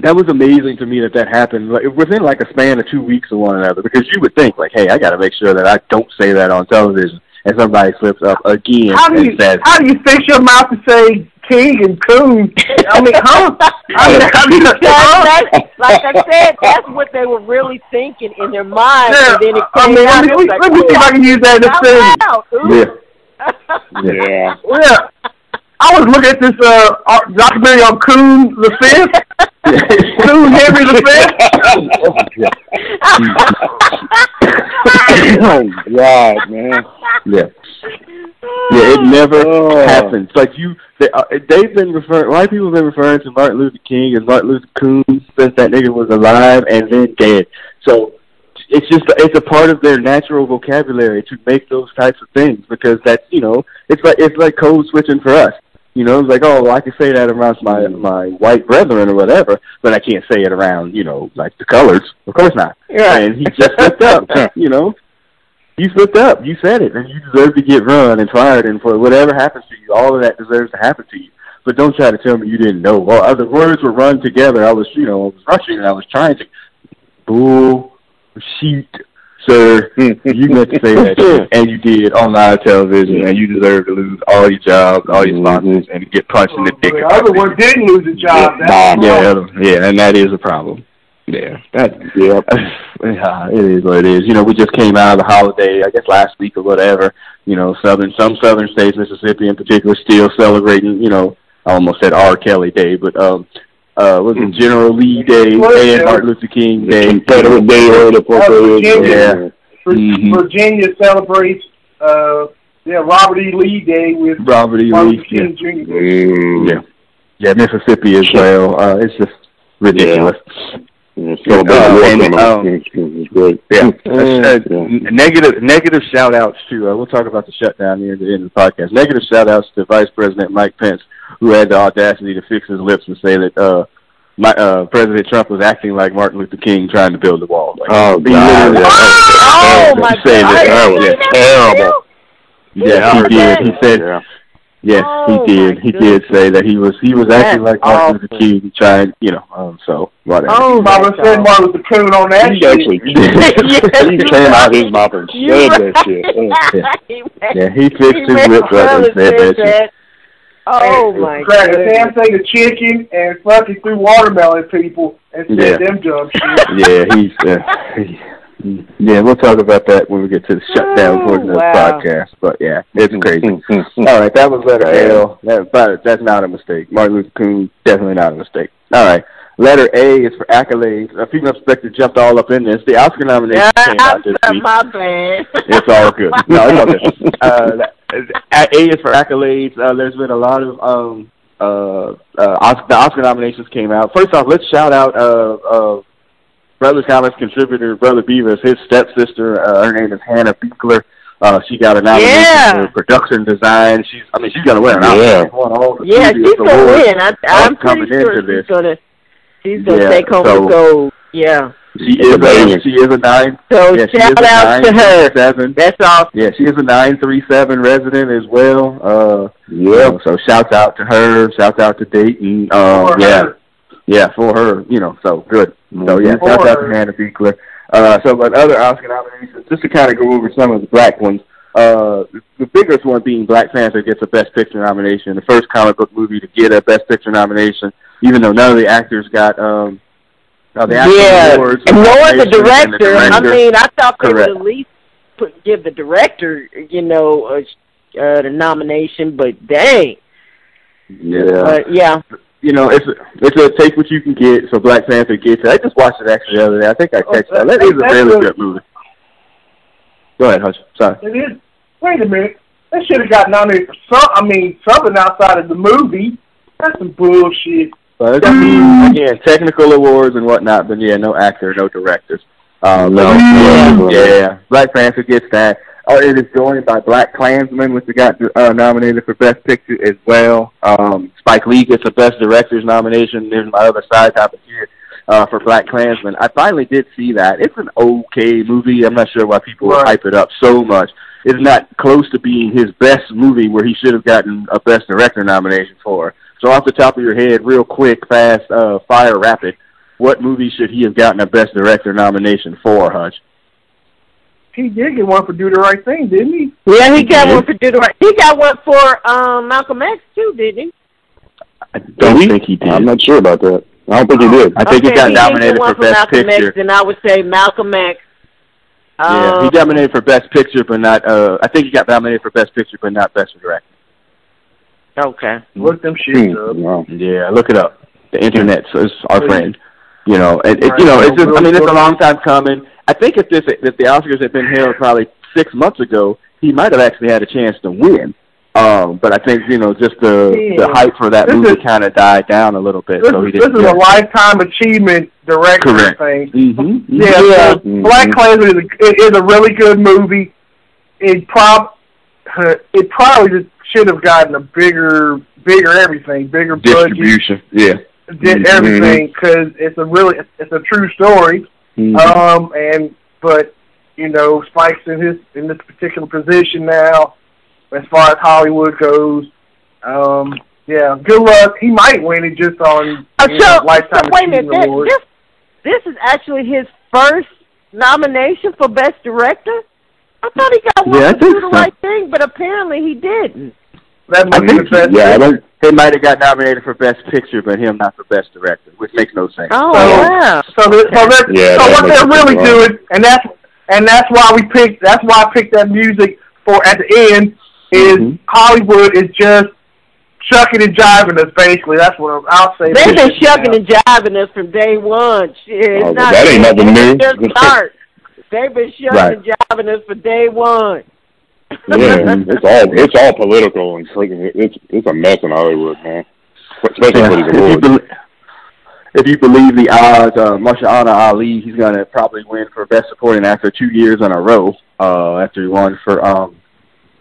that was amazing to me that that happened like, within like a span of two weeks of one another. Because you would think like, hey, I got to make sure that I don't say that on television, and somebody slips up again How do and you says, how do you fix your mouth to say king and coon? I mean, huh? I mean, *laughs* how do you, That's, huh? like I said, that's what they were really thinking in their mind, Yeah, and then it I mean, out. let me, it was like, let me see if I can use that in a out sentence. yeah, *laughs* Yeah. Yeah. I was looking at this uh art- documentary on Coon the Fifth. *laughs* Coon Henry the *laughs* oh, God, man. yeah. Yeah, it never Oh. happens. Like you, they, uh, they've been referring. White people have been referring to Martin Luther King and Martin Luther Coon since that nigga was alive and then dead. So it's just it's a part of their natural vocabulary to make those types of things because that's you know it's like it's like code switching for us. You know, it's like oh well, I can say that around my mm. my white brethren or whatever, but I can't say it around you know like the colors. Of course not. Right. And he just slipped up. *laughs* You know, you slipped up. You said it, and you deserve to get run and fired. And for whatever happens to you, all of that deserves to happen to you. But don't try to tell me you didn't know. Well, the words were run together. I was, you know, I was rushing and I was trying to. Bull, sheet, sir. You *laughs* meant to say that, and you did on live television, and you deserve to lose all your jobs, all your sponsors, and get punched in the dick. The other one didn't lose a job. That's the Yeah, yeah, and that is a problem. Yeah, that Yep. *sighs* yeah, it is what it is. You know, we just came out of the holiday, I guess last week or whatever. You know, southern some southern states, Mississippi in particular, still celebrating. You know, I almost said R. Kelly Day, but um, uh, was it General Lee Day Well, and yeah. Martin Luther King Day? Confederate Day or the Virginia. Yeah. Vir- Mhm. Virginia celebrates uh yeah Robert E. Lee Day with Robert E. Martin Lee. Luther Yeah. King Jr. Mm. yeah, yeah, Mississippi as well. Uh, it's just ridiculous. Yes, but Uh, and, um. Yeah. Mm. Uh, Yeah. Negative negative shout outs to uh, we'll talk about the shutdown near the end of the podcast. Negative shout outs to Vice President Mike Pence, who had the audacity to fix his lips and say that uh my uh President Trump was acting like Martin Luther King trying to build the wall. Like, Oh, he God. literally- Oh, He my said God. that- That was yeah, terrible. yeah, he did. He said Yeah. Yes, Oh, he did. my He did say that he was he was acting like Martin Luther. King, trying, you know. Um, so whatever. Oh, Mama that's said. Martin Luther King on that He shit. actually *laughs* *laughs* Yes, he you're came out right. his mouth and You're said right. that shit. Yeah, he fixed He his made lips up and said that shit. That. Oh my god. a goodness. damn thing of chicken and fucking threw watermelon at people and said Yeah. them dumb *laughs* shit. Yeah, he's. Uh, yeah, we'll talk about that when we get to the shutdown Oh, portion of the podcast. But yeah, it's crazy. Mm-hmm. All right, that was letter Bad. L. That, but that's not a mistake. Martin Luther King definitely not a mistake. All right, letter A is for accolades. A female inspector jumped all up in this. The Oscar nomination Yeah, came out this *laughs* week. my bad. It's all good. No, it's all good. *laughs* Uh, A is for accolades. Uh, there's been a lot of um uh uh Oscar, the Oscar nominations came out. First off, let's shout out uh uh Brothers Comics contributor Brother Beavis, his stepsister. Uh, her name is Hannah Beachler. Uh, she got a nomination Yeah. for production design. She's, I mean, she's gonna win an Oscar. Yeah. She's won all the Yeah, she's gonna win. I, I'm coming pretty sure into she's this. gonna she's gonna Yeah, take home so- the gold. Yeah. She is a, she is a nine. So Yeah, she is shout a out nine to her. seven. That's awesome. Yeah, she is a nine three seven resident as well. Uh, Yeah. So, so shouts out to her. Shout out to Dayton. Um, For yeah, her. yeah, for her. You know, so good. So yeah, For shouts out to Hannah Beachler. Uh, so, but other Oscar nominations, just to kind of go over some of the black ones. Uh, the biggest one being Black Panther gets a Best Picture nomination, the first comic book movie to get a Best Picture nomination, even though none of the actors got um, the Yeah, awards. and nor the nominations, and director. I mean, I thought they Correct. would at least put, give the director, you know, a, uh, the nomination. But dang, Yeah. but yeah, you know, it's a, it's a take what you can get. So Black Panther gets it. I just watched it actually the other day. I think I Oh, texted. that- that is a that's really good. good movie. Go ahead, Hush. Sorry. It is. Wait a minute. That should have got nominated for some. I mean, something outside of the movie. That's some bullshit. But I mean, again, technical awards and whatnot, but yeah, no actor, no directors. Um, No. yeah, Yeah. Black Panther gets that. Oh, it is joined by Black Klansman, which got uh, nominated for Best Picture as well. Um, Spike Lee gets a Best Director's nomination. There's my other side topic here uh, for Black Klansman. I finally did see that. It's an okay movie. I'm not sure why people Right. hype it up so much. It's not close to being his best movie where he should have gotten a Best Director nomination for. So off the top of your head, real quick, fast, uh, fire rapid, what movie should he have gotten a Best Director nomination for, Hutch? He did get one for Do the Right Thing, didn't he? yeah, he got did. one for do the right. He got one for um Malcolm X too, didn't he? I don't he? think he did. I'm not sure about that. I don't think he did. I think okay, he got did nominated get one for Best Malcolm Picture. X, and I would say Malcolm X. yeah, Um, he got nominated for Best Picture, but not. Uh, I think he got nominated for Best Picture, but not Best Director. Okay. Look them shits up. Hmm. Wow. Yeah, look it up. The internet is our Please. friend. You know, it, it, you know, it's just. I mean, it's a long time coming. I think if this if the Oscars had been held probably six months ago, he might have actually had a chance to win. Um, but I think you know, just the the hype for that This movie kind of died down a little bit. This, so he didn't. This is a lifetime achievement director Correct. thing. Mm-hmm. Yeah, Yeah. so Black Klansman is a, it is a really good movie. It prob it probably just should have gotten a bigger, bigger everything, bigger budget, Distribution. Yeah. did Mhm. everything because it's a really it's a true story. Mhm. Um, and but you know, Spike's in his in this particular position now, as far as Hollywood goes. Um, yeah, good luck. He might win it just on Uh, you so, know, lifetime so wait a minute. This, award. this this is actually his first nomination for best director. I thought he got one Yeah, I do the so. right thing, but apparently he didn't. That I might think, the best. Yeah, I. They might have got nominated for Best Picture, but him not for Best Director, which makes no sense. Oh So- wow. So, they're, so, they're, Yeah, so that what they're really right. doing, and that's and that's why we picked. That's why I picked that music for at the end. Is Mhm. Hollywood is just shucking and jiving us. Basically, that's what I'll say. They've been Now. shucking and jiving us from day one. Shit, it's Oh, but not that ain't nothing new. Just start. They've been shucking Right. and jiving us for day one. Yeah, *laughs* it's all it's all political and freaking it's it's a mess in Hollywood, man. Especially for these if, you awards. bel if you believe the odds, uh, Mahershala Ali, he's gonna probably win for best supporting actor two years in a row. Uh, after he won for um,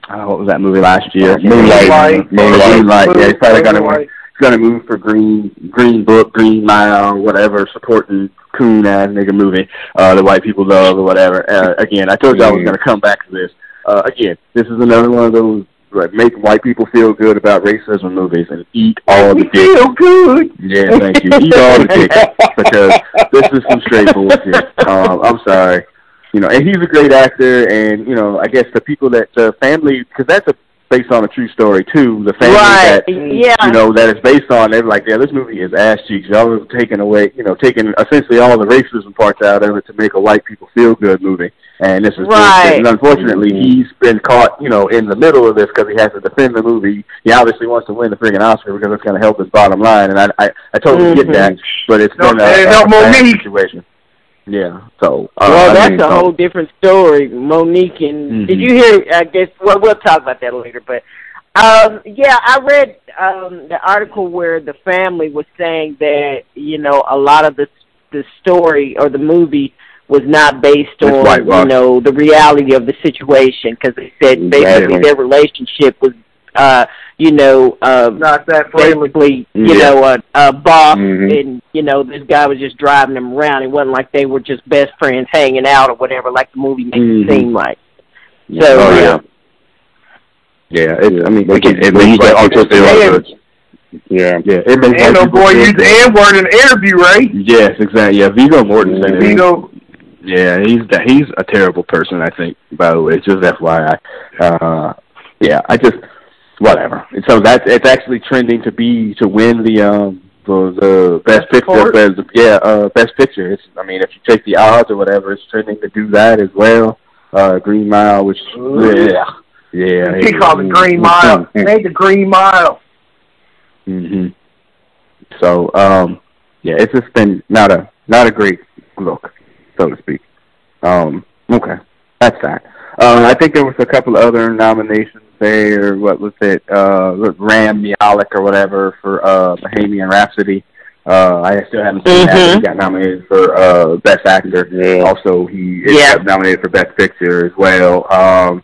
uh, what was that movie last year? Moonlight. Moonlight. Moonlight. Yeah, he's probably gonna win. He's gonna move for Green Green Book, Green Mile, whatever, supporting coon ass nigga movie. Uh, the white people love or whatever. Uh, again, I told you I was gonna come back to this. Uh, again, this is another one of those like make white people feel good about racism movies and eat all the dick. feel good. Yeah, thank you. Eat all the dick *laughs* because this is some straight bullshit. Um, I'm sorry, you know, and he's a great actor, and you know, I guess the people that the family because that's a based on a true story too. The family Right. that Yeah. you know that is based on. They're like, yeah, this movie is ass cheeks. Y'all are taking away, you know, taking essentially all the racism parts out of it to make a white people feel good movie. And this is Right. bullshit. And unfortunately, he's been caught, you know, in the middle of this because he has to defend the movie. He obviously wants to win the friggin' Oscar because it's going to help his bottom line. And I, I, I totally get Mhm. that, but it's No, been a, it a helped bad Monique. situation. Yeah. So. Uh, well, I that's mean, a so- whole different story. Monique and Mhm. did you hear? I guess well, we'll talk about that later. But um, yeah, I read um, the article where the family was saying that you know a lot of the the story or the movie was not based on you know the reality of the situation because they said basically Exactly. their relationship was uh you know uh Not that friendly. basically, you Yeah. know, a, a boss, Mhm. and you know, this guy was just driving them around. It wasn't like they were just best friends hanging out or whatever, like the movie makes Mhm. it seem like. So, Oh, yeah. yeah. Yeah, it's, I mean, They again, can- it they makes use that white people artistic feel license. good. Yeah. Yeah, it makes And white no people boy feel used the good. N word in the interview, right? Yes, exactly. Yeah, Viggo Mortensen. Mhm. Viggo. Yeah, he's he's a terrible person. I think. By the way, just FYI. Uh, yeah, I just whatever. And so that's it's actually trending to be to win the um the the best picture. Best, yeah, uh, best picture. It's I mean, if you take the odds or whatever, it's trending to do that as well. Uh, Green Mile, which yeah, yeah. He called it Green Mile. Made the Green Mile. hmm So, um, yeah, it's just been not a not a great look, so to speak. Um, okay, that's that. Uh, I think there was a couple other nominations there. What was it? Uh, Rami Malek or whatever for uh, Bohemian Rhapsody. Uh, I still haven't seen that. but Mhm. He got nominated for uh, Best Actor. Yeah. Also, he is Yeah. nominated for Best Picture as well. Um,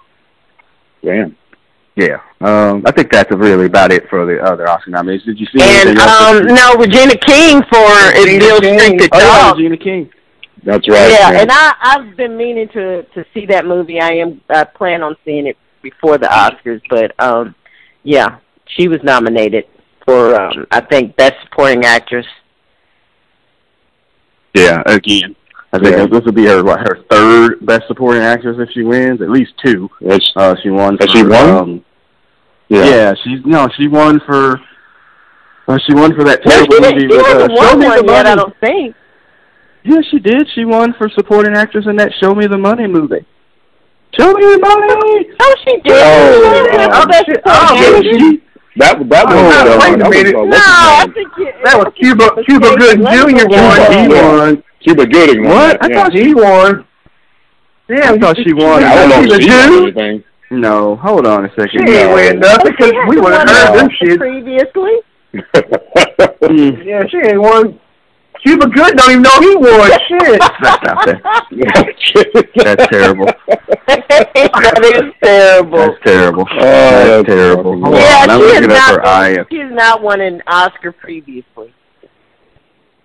Damn. yeah, um, I think that's really about it for the other Oscar nominees. Did you see And um, no, Regina King for Regina King. Street the Oh, yeah, Regina King. That's right. yeah, man. and I I've been meaning to to see that movie. I am I plan on seeing it before the Oscars, but um, yeah, she was nominated for um, I think best supporting actress. Yeah, again. I think Yeah. this will be her what, her third best supporting actress if she wins, at least two. That's, Uh, she won. For, she won? Um, yeah. yeah. she's no, she won for. Uh, she won for that No, terrible she, movie she with uh, Show Me the one yet. I don't think. Yeah, she did. She won for supporting actress in that Show Me the Money movie. Show me the money. Oh, she did. Oh, Yeah, oh, best shit. supporting Oh, Yeah, she, That that was Oh, uh, wait a that was, minute. uh, No, what's his I name? think it, That was Cuba it Cuba was Gooding Jason Jr. Leitner won. won. he won. Cuba Gooding won What? I yeah. thought He won. Yeah, I thought she won. I don't know if she won anything. No, hold on a second. She ain't No. win nothing because we would have heard them shit. previously. *laughs* Mm, Yeah, she ain't won. Cuba Good don't even know he won. Shit. *laughs* that's not fair. That's terrible. that is terrible. That's terrible. Oh, that's that's terrible. fucking Hold yeah, on, she has looking her not. eye. Won, she has not won an Oscar previously.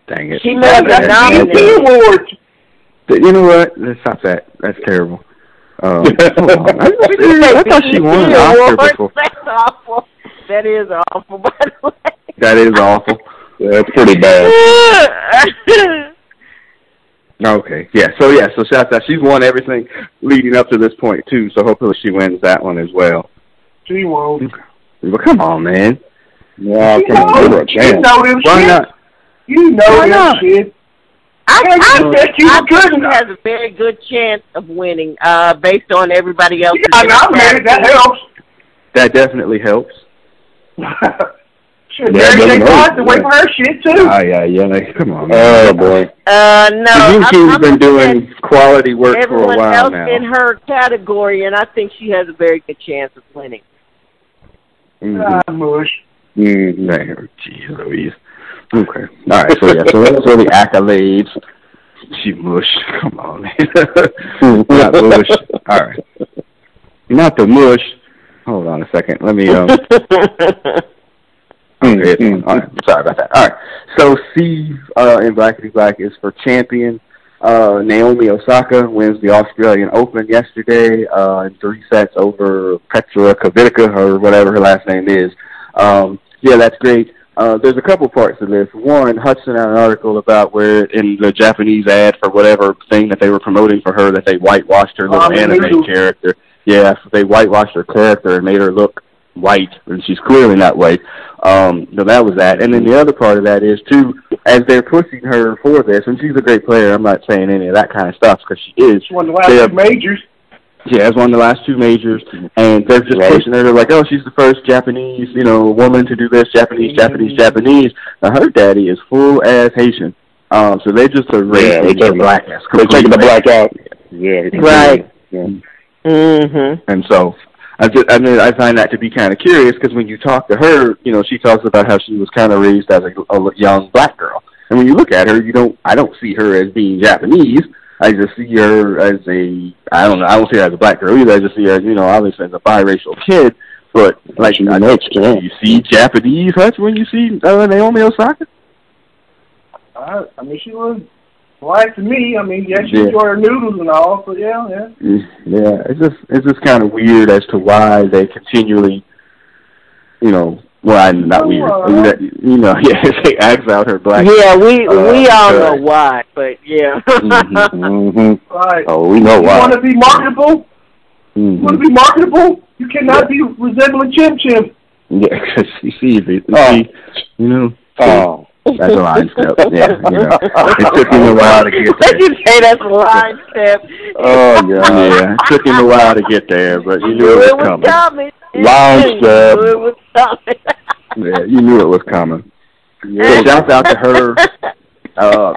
Dang it. She must have That's- nominated. BET Awards. You know what? Let's stop that. That's terrible. Um, *laughs* hold on. I, I thought she won an *laughs* Oscar before. That's awful. That is awful, by the way. That is awful. Yeah, that's pretty bad. *laughs* Okay. Yeah. So yeah. So shout out. She's won everything leading up to this point too. So hopefully she wins that one as well. She won. But come on, man. Yeah, You come on, give her know, a you chance. know them Why shit. not? You know Why them not? shit. I, I, Yeah, think, you I good think she enough. has a very good chance of winning, uh, based on everybody else. She got nominated. That helps. That definitely helps. *laughs* Shit, Yeah, Mary J. Blige hurt. to wait for her shit too. Ah, yeah, yeah. Like, come on. Oh boy. Uh, no, Eugene I'm, King's I'm been looking doing quality work for a while else now. in her category, and I think she has a very good chance of winning. Mhm. Ah, mush. Mm-hmm. Jeez Louise. Okay. All right. So yeah. So those are the accolades. She mush. Come on, man. *laughs* not mush. All right. Not the mush. Hold on a second. Let me um. *laughs* Okay, Mm-hmm. all right. Sorry about that. All right. So Steve uh, in Blackity Black is for champion. Uh, Naomi Osaka wins the Australian Open yesterday uh, in three sets over Petra Kvitova or whatever her last name is. Um, yeah, that's great. Uh, there's a couple parts to this. One, Hudson had an article about where in the Japanese ad for whatever thing that they were promoting for her that they whitewashed her little Um, anime character. Yeah, they whitewashed her character and made her look white, and she's clearly not white. Um, so that was that. And then the other part of that is too, as they're pushing her for this, and she's a great player. I'm not saying any of that kind of stuff because she is. She won the last Yeah. two majors. She has won the last two majors, and they're just Right. pushing her. They're like, "Oh, she's the first Japanese, you know, woman to do this. Japanese, Japanese, Japanese." Now her daddy is full ass Haitian. Um, so they just are Yeah, raising they're her taking- blackness. They're taking the completely. black out. Yeah. Right. Yeah. Mhm. And so I just, I mean, I find that to be kind of curious because when you talk to her, you know, she talks about how she was kind of raised as a, a young black girl. And when you look at her, you don't, I don't see her as being Japanese. I just see her as a, I don't know, I don't see her as a black girl either. I just see her, you know, obviously as a biracial kid. But like, She's I, mixed, yeah. do you see Japanese Hutch when you see uh, Naomi Osaka? I, I mean, she was black to me. I mean, yeah, she Yeah. enjoyed her noodles and all. So yeah, yeah. Yeah, it's just it's just kind of weird as to why they continually, you know, well, I'm not Oh, weird, uh, that, you know, *laughs* yeah, *laughs* they axe out her black. Yeah, we Uh, we all uh, know why, but yeah. Mhm. hmm Right. Oh, we know you why. You want to be marketable? You want to be marketable? You cannot be resembling Chim Chim. Yeah, *laughs* because you see, the, Oh. see, you know, Oh. That's a line step. Yeah, you know, it took him a while to get there. you say that's a line step? Oh, God. Yeah, it took him a while to get there, but you knew it was coming. coming. Line step. knew It was coming. Yeah, you knew it was coming. So shouts out to her. Uh,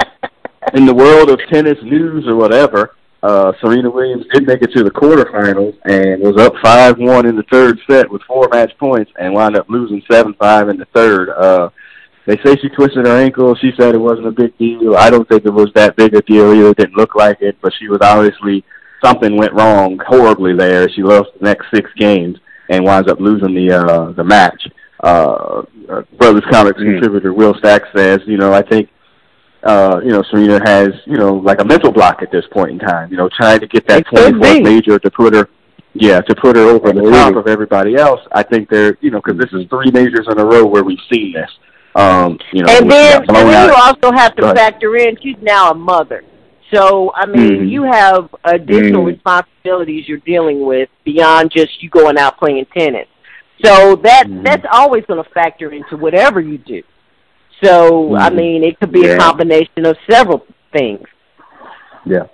in the world of tennis news or whatever, uh, Serena Williams did make it to the quarterfinals and was up five one in the third set with four match points and wound up losing seven five in the third. Uh, they say she twisted her ankle. She said it wasn't a big deal. I don't think it was that big a deal either. It didn't look like it, but she was obviously something went wrong horribly there. She lost the next six games and winds up losing the uh, the match. Uh, uh, Brothers Comics Mm. contributor Will Stack says, you know, I think uh, you know, Serena has, you know, like a mental block at this point in time, you know, trying to get that 24th major to put her, yeah, to put her over the top of everybody else. I think they're, you know, because this is three majors in a row where we've seen this. Um, you know, and then, got and then you out. also have to factor in she's now a mother. So I mean, Mhm. you have additional Mm. responsibilities you're dealing with beyond just you going out playing tennis. So that Mhm. that's always going to factor into whatever you do. So I Mhm. mean, it could be Yeah. a combination of several things. Yeah.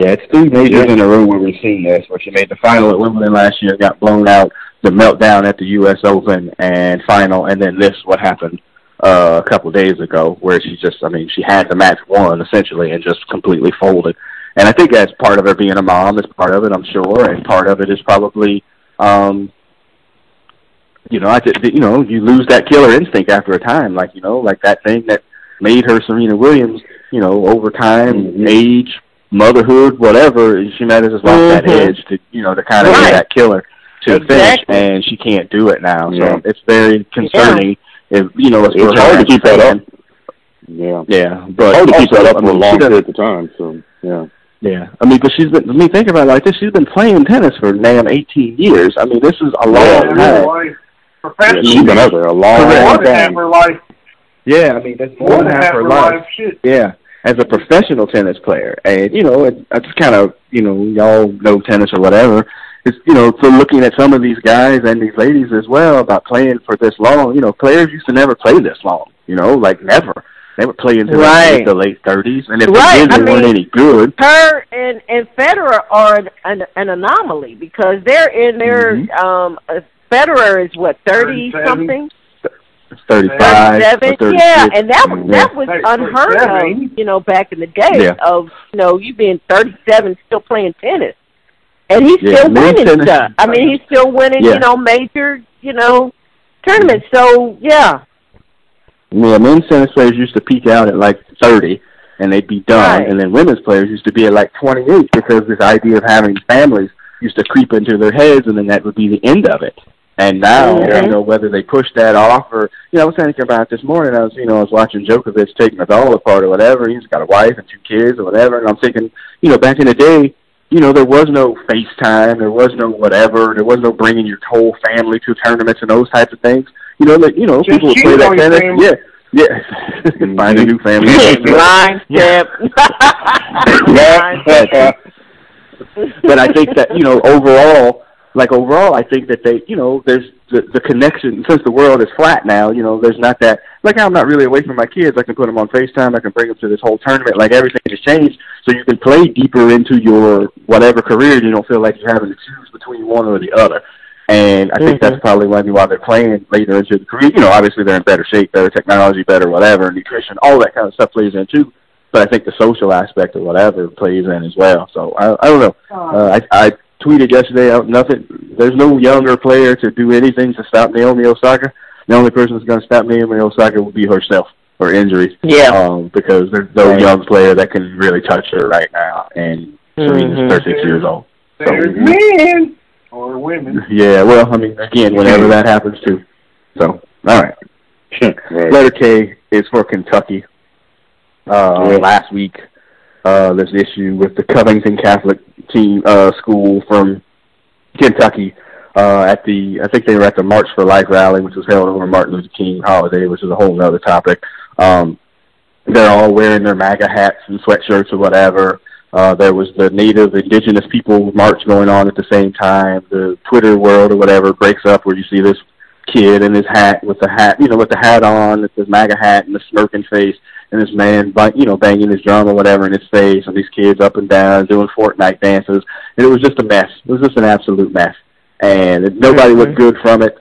Yeah, it's three majors in a row where we've seen this, where she made the final at Wimbledon last year, got blown out, the meltdown at the U.S. Open and final, and then this, what happened uh, a couple of days ago, where she just, I mean, she had the match won, essentially, and just completely folded. And I think that's part of her being a mom is part of it, I'm sure, and part of it is probably, um, you know, I think, you know, you lose that killer instinct after a time, like, you know, like that thing that made her Serena Williams, you know, over time, Mhm. age, motherhood, whatever, she might have just lost that Mhm. edge to, you know, to kind of Right. get that killer to Exactly. finish, and she can't do it now. Yeah. So it's very concerning. If you know, it's, It's hard to keep that fan. up. Yeah. Yeah, It's but hard to keep that up I for a mean, she long doesn't- period of time. So yeah. Yeah, I mean, but she's been. I mean, think about it like this. She's been playing tennis for damn eighteen years. I mean, this is a long Yeah, time. life. yeah Professional. she's been out there a long, long time. her life. Yeah, I mean, that's More than half her life. Shit. Yeah, as a professional tennis player, and you know, it, it's kind of you know, y'all know tennis or whatever. It's you know, so looking at some of these guys and these ladies as well about playing for this long. You know, players used to never play this long. You know, like never. They would play into Right. the late thirties, and if Right, they did, I they weren't mean- any good. Her and and Federer are an an, an anomaly because they're in their Mhm. um uh, Federer is what thirty something. Thirty-five, or yeah, and that was Mhm. that was unheard of, you know, back in the day Yeah. of you know you being thirty seven still playing tennis, and he's Yeah, still winning tennis- stuff. I mean, he's still winning, Yeah. you know, major, you know, tournaments. So yeah, Yeah, men's tennis players used to peak out at like 30 and they'd be done, Right. and then women's players used to be at like 28 because this idea of having families used to creep into their heads, and then that would be the end of it. And now, Mhm. you know, whether they push that off or, you know, I was thinking about it this morning. I was, you know, I was watching Djokovic take Nadal apart or whatever. He's got a wife and two kids or whatever, and I'm thinking, you know, back in the day, you know, there was no FaceTime, there was no whatever, there was no bringing your whole family to tournaments and those types of things. You know, that you know, Just people would play that on your tennis. family. Yeah, yeah. *laughs* Find a new mm-hmm. family. *laughs* Line step. *laughs* Line step. but I think that you know overall, like overall, I think that they, you know, there's the the connection since the world is flat now. You know, there's not that. Like I'm not really away from my kids. I can put them on Facetime. I can bring them to this whole tournament. Like everything has changed, so you can play deeper into your whatever career. You don't feel like you're having to choose between one or the other. And I think Mhm. that's probably maybe why they're playing later into the career. You know, obviously they're in better shape, better technology, better whatever, nutrition, all that kind of stuff plays in too. But I think the social aspect or whatever plays in as well. So I, I don't know. Uh, I, I tweeted yesterday out nothing. There's no younger player to do anything to stop Naomi Osaka. The only person that's going to stop Naomi Osaka will be herself or injuries. Yeah. Um, because there's no Right. young player that can really touch her right now, and Serena's Mhm. 36 years old. There's So, men or women. yeah, well, I mean, again, whenever that happens too. So, all right. right. Letter K is for Kentucky. Uh, Yeah. Last week, uh, there's an issue with the Covington Catholic team uh, school from Kentucky. Uh, at the, I think they were at the March for Life rally, which was held over Martin Luther King holiday, which is a whole other topic. Um, they're all wearing their MAGA hats and sweatshirts or whatever. Uh, there was the Native Indigenous People March going on at the same time. The Twitter world or whatever breaks up where you see this kid in his hat with the hat, you know, with the hat on, with the MAGA hat and the smirking face, and this man, bang- you know, banging his drum or whatever in his face, and these kids up and down doing Fortnite dances, and it was just a mess. It was just an absolute mess, and it- nobody looked good from it.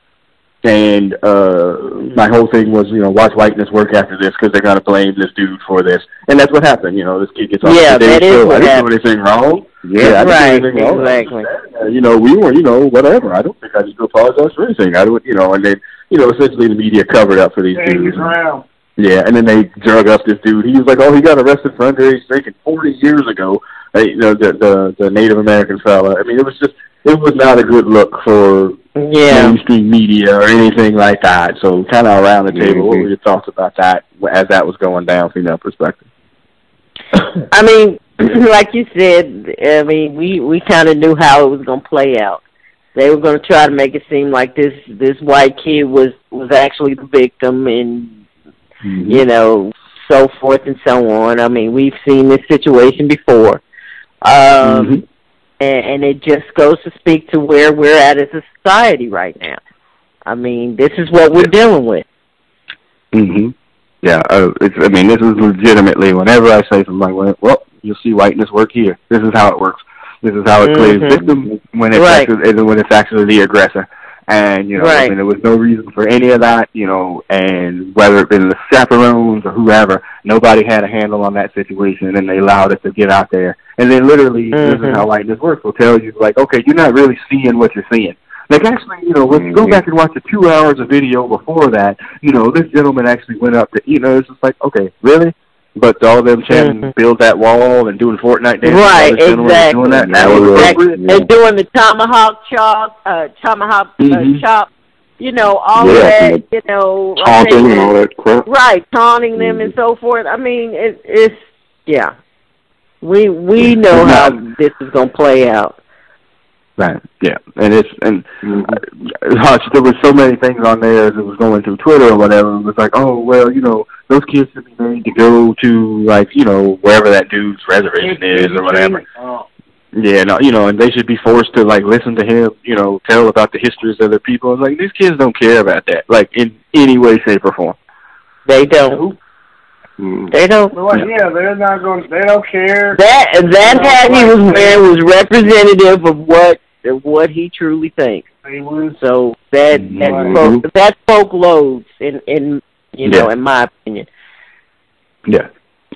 And uh my whole thing was, you know, watch whiteness work after this because they're gonna blame this dude for this, and that's what happened. You know, this kid gets off Yeah, the stage, that is "Oh, what I didn't happened. do anything wrong. Yeah. I didn't Right, do anything wrong. exactly. Uh, you know, we were, you know, whatever. I don't think I need to apologize for anything. I would, you know, and then, you know, essentially the media covered up for these Hanging dudes. around. Yeah, and then they drug up this dude. He was like, "Oh, he got arrested for underage drinking 40 years ago." Uh, you know, the the the Native American fella. I mean, it was just it was not a good look for Yeah. mainstream media or anything like that. So, kind of around the table, what Mhm. were your thoughts about that as that was going down, female perspective? I mean, *clears throat* like you said, I mean, we we kind of knew how it was going to play out. They were going to try to make it seem like this this white kid was was actually the victim, and you know, so forth and so on. I mean, we've seen this situation before, um, Mhm. and, and it just goes to speak to where we're at as a society right now. I mean, this is what we're dealing with. hmm Yeah, uh, it's. I mean, this is legitimately. Whenever I say something like, well, you'll see whiteness work here. This is how it works. This is how it plays Mhm. victim when it's Right. actually when it's actually the aggressor. And you know, I mean, there was no reason for any of that. You know, and whether it been the chaperones or whoever, nobody had a handle on that situation, and they allowed it to get out there. And then literally, this Mhm. is how whiteness works. Will tell you like, okay, you're not really seeing what you're seeing. Like actually, you know, when you go Mhm. back and watch the two hours of video before that, you know, this gentleman actually went up to, you know, it's just like, okay, really? But all them chanting, Mhm. build that wall and doing Fortnite dances, Right, all this gentleman was exactly. doing that, and that was Exactly. Yeah. They're doing the tomahawk chop, uh, tomahawk uh, Mhm. chop. You know, all Yeah, that. You know, Taunting okay, and all that crap. Right, taunting them Mhm. and so forth. I mean, it, it's yeah. We we know how this is gonna play out. Right. Yeah, and it's and Mhm. uh, there was so many things on there as it was going through Twitter or whatever. It was like, oh well, you know, those kids should be made to go to like you know wherever that dude's reservation is or whatever. Oh. Yeah, no, you know, and they should be forced to like listen to him, you know, tell about the histories of their people. It's like these kids don't care about that, like in any way, shape, or form. They don't. Mhm. They don't. Well, yeah, they're not going. To, they don't care. That that hat he was wearing was representative of what of what he truly thinks. So that that Mhm. spoke that spoke loads in in you know Yeah. in my opinion. Yeah.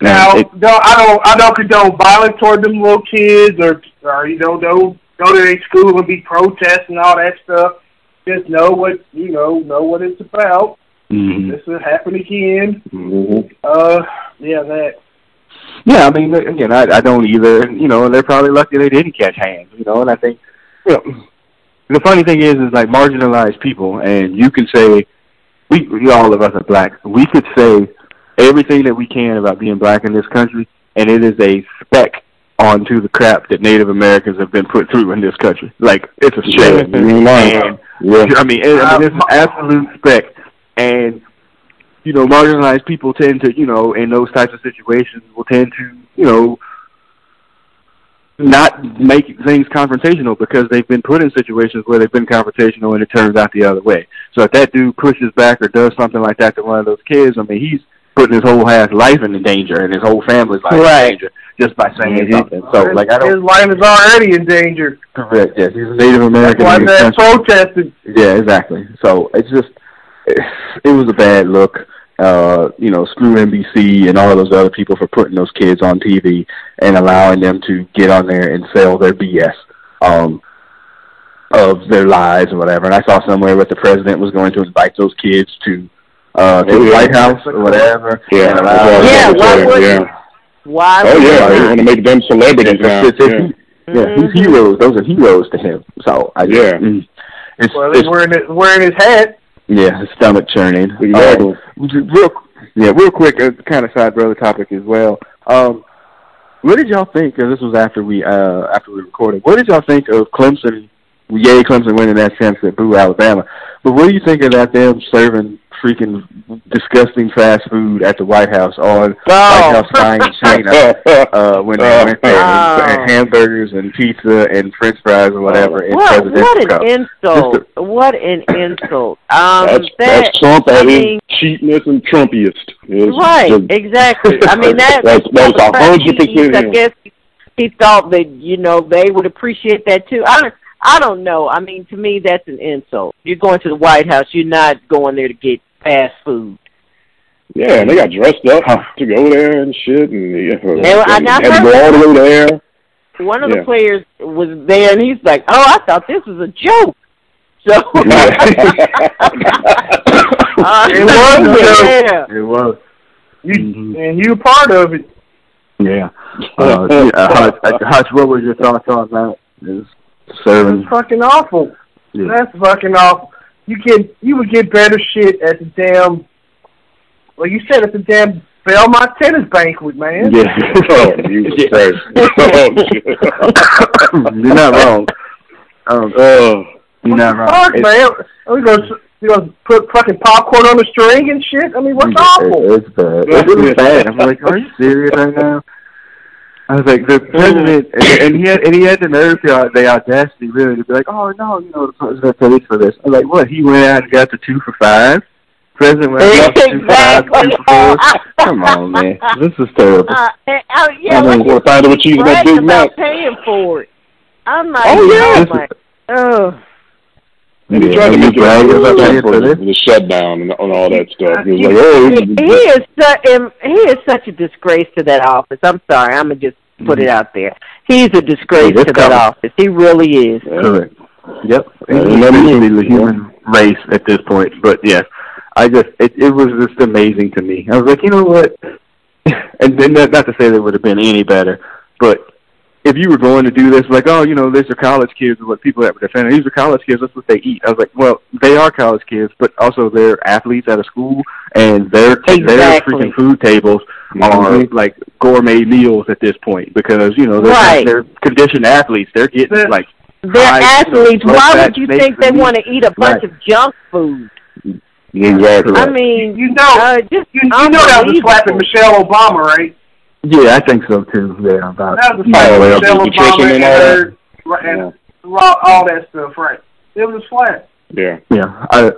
Now, And it, don't, I don't. I don't condone violence toward them little kids, or or you know, don't go to their school and be protesting and all that stuff. Just know what you know. Know what it's about. Mm-hmm. This will happen again. Mm-hmm. Uh, yeah, that. Yeah, I mean, again, I, I don't either. You know, they're probably lucky they didn't catch hands. You know, and I think, you know, the funny thing is, is like marginalized people, and you can say, we, we all of us are black. We could say everything that we can about being black in this country, and it is a speck onto the crap that Native Americans have been put through in this country. Like it's a shame. Yeah. And, Yeah. I mean, it, I mean, it's an uh, absolute spec, and you know, marginalized people tend to, you know, in those types of situations, will tend to, you know, not make things confrontational because they've been put in situations where they've been confrontational and it turns out the other way. So if that dude pushes back or does something like that to one of those kids, I mean, he's putting his whole ass life in danger and his whole family's life Right. in danger just by saying Mhm. something. So, his, like, I don't his life is already in danger. correct. Yes, he's a Native American. Why in this that country. protested? Yeah, exactly. So it's just it, it was a bad look. Uh, you know, screw NBC and all those other people for putting those kids on TV and allowing them to get on there and sell their BS um, of their lives or whatever. And I saw somewhere that the president was going to invite those kids to uh, to the yeah. White House or whatever. Yeah. and allow that's what I was Yeah, why wouldn't yeah. Why? Oh yeah, not? they want to make them celebrities now. It's- it's- Yeah. he- yeah, he's Mhm. heroes. Those are heroes to him. So I Yeah. mm, it's, Well, it's he's wearing it, wearing his hat. Yeah, stomach churning. Um, real, yeah, real quick, uh, kind of side brother topic as well. Um, what did y'all think? Because this was after we uh after we recorded. What did y'all think of Clemson? Yay, Clemson winning that sense that boo Alabama. But what do you think of that them serving freaking disgusting fast food at the White House on *laughs* White Oh. House flying China? uh, when they Oh. went there and, Oh. and hamburgers and pizza and French fries or whatever in What, presidential what an cups. *coughs* insult! Just What an insult! Um, that's that, that's Trump I at mean- his cheapness and Trumpiest. It's right, just- exactly. I mean *laughs* that. That's- that's a hundred he- percent I guess he thought that you know they would appreciate that too. I don't. I don't know. I mean, to me, that's an insult. You're going to the White House. You're not going there to get fast food. Yeah, and they got dressed up to go there and shit, and, yeah, and, and had to go all the way there. One of Yeah. the players was there, and he's like, "Oh, I thought this was a joke." So *laughs* *laughs* *laughs* Uh, It was a yeah. It was. You Mhm. and you part of it. Yeah. Uh, yeah, Hutch, uh, Hutch, what was your thoughts on that? Is serving? It's fucking awful. Yeah. That's fucking awful. You get you would get better shit at the damn. Well, you said at the damn Belmont tennis banquet, man. Yeah. *laughs* oh, Jesus Christ. *laughs* Oh, shit. You're not wrong. *laughs* Um, Oh, you're not wrong. Fuck, It's- man. Are we gonna you gonna put fucking popcorn on the string and shit? I mean, what's awful? It, it's bad. It was bad. I'm like, are you serious right now? I was like, the *laughs* president, and, and he had, and he had the nerve, the, the audacity, really, to be like, oh no, you know, the president paid for this. I was like, what? He went out and got the two for five. President went out and got the two for five, two for four. Come on, man, *laughs* this is terrible. Uh, and, uh, yeah, I like mean, we're finding with cheese and that bragging Big Mac. paying for it. I'm like, Oh, yeah. oh, my, oh. And he Yeah, tried to make it bragged about about paying for the, shutdown and, and all that stuff. He He, was like, oh, he is su- um, he is such a disgrace to that office. I'm sorry, I'm gonna just put it mm-hmm. out there. He's a disgrace Yeah, to that office. He really is. Correct. Yep. Yeah, He's you know, the human race at this point. But yes, I just it it was just amazing to me. I was like, you know what? *laughs* And then not, not to say they would have been any better, but if you were going to do this, like, oh, you know, these are college kids, what people that were defending, these are college kids, that's what they eat. I was like, well, they are college kids, but also they're athletes at a school, and their their Exactly. freaking food tables are Mhm. like gourmet meals at this point because you know they're Right. they're conditioned athletes. They're getting Yeah. like They're high, athletes. low Why would you think they want to eat a bunch Right. of junk food? exactly. I mean, You know, uh, just you, you know that was a slap at unbelievable. Michelle Obama, right? Yeah, I think so too. Yeah, about That was a slap well, Michelle nutrition Obama and and all that. her, and all, all that stuff, right? It was a slap. yeah. yeah. I,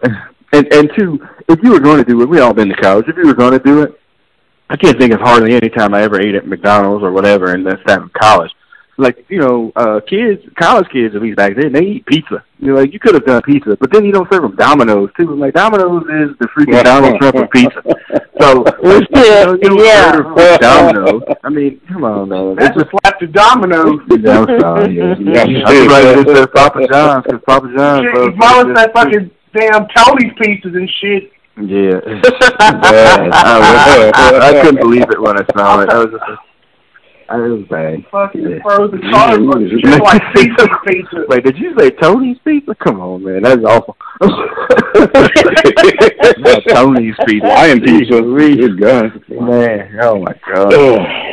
and and two, if you were going to do it, we all been to college. If you were going to do it, I can't think of hardly any time I ever ate at McDonald's or whatever in that time of college. Like you know, uh kids, college kids at least back then, they eat pizza. You're like, you could have done pizza, but then you don't serve them Domino's too. Like Domino's is the freaking Donald Trump of pizza. So *laughs* you know, you don't Yeah. order from Domino's. I mean, come on, man. It's That's a just slap to Domino's. *laughs* Yeah, I'm sorry. *laughs* Yeah, Yeah, yeah. I'm surprised it Papa John's because Papa John's. Shit, you promised that fucking damn Tony's pizzas and shit. Yeah. *laughs* I, I couldn't believe it when I saw it. I was just, I was bad. Fucking Yeah. frozen chocolate. Like *laughs* pizza pizza. Wait, did you say Tony's pizza? Come on, man, that's awful. *laughs* Not Tony's pizza. Lion pizza. Good God. Man, oh my god,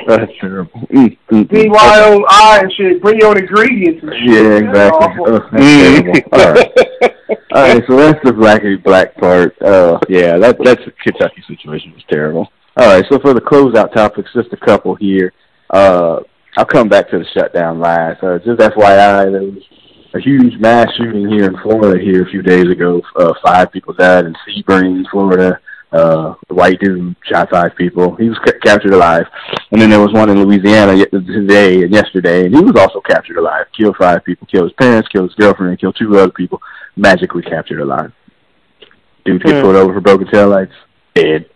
that's terrible. B-Y-O-I and shit. Bring your own ingredients and shit. Yeah, exactly. Ugh, that's terrible. All right. All right, so that's the blackity black part. Uh, yeah, that that's the Kentucky situation was terrible. All right, so for the closeout topics, just a couple here. Uh, I'll come back to the shutdown last. Uh, just FYI, there was a huge mass shooting here in Florida here a few days ago. Uh, five people died in Sebring, Florida. Uh, the white dude shot five people. He was ca- captured alive. And then there was one in Louisiana today and yesterday, and he was also captured alive. Killed five people, killed his parents, killed his girlfriend, and killed two other people. Magically captured alive. Dude gets Hmm. pulled over for broken taillights, dead.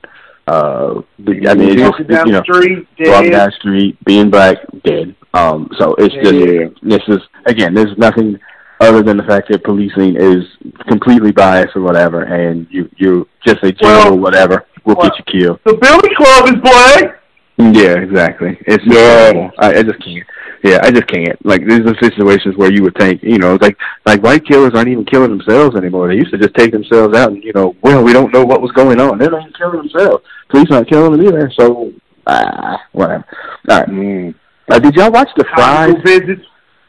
Uh, I mean, it's you know, street, walking down the street, being black, dead. Um, so it's just Yeah. this is again, there's nothing other than the fact that policing is completely biased or whatever, and you you just a general Well, whatever will well- get you killed. The Billy Club is black. Yeah, exactly. It's terrible. I, I just can't. Yeah, I just can't. Like these are situations where you would think, you know, like like white killers aren't even killing themselves anymore. They used to just take themselves out and you know, well, we don't know what was going on. They're not even killing themselves. Police aren't killing them either. So ah, whatever. All right. Mm. Uh, did y'all watch the Fyre?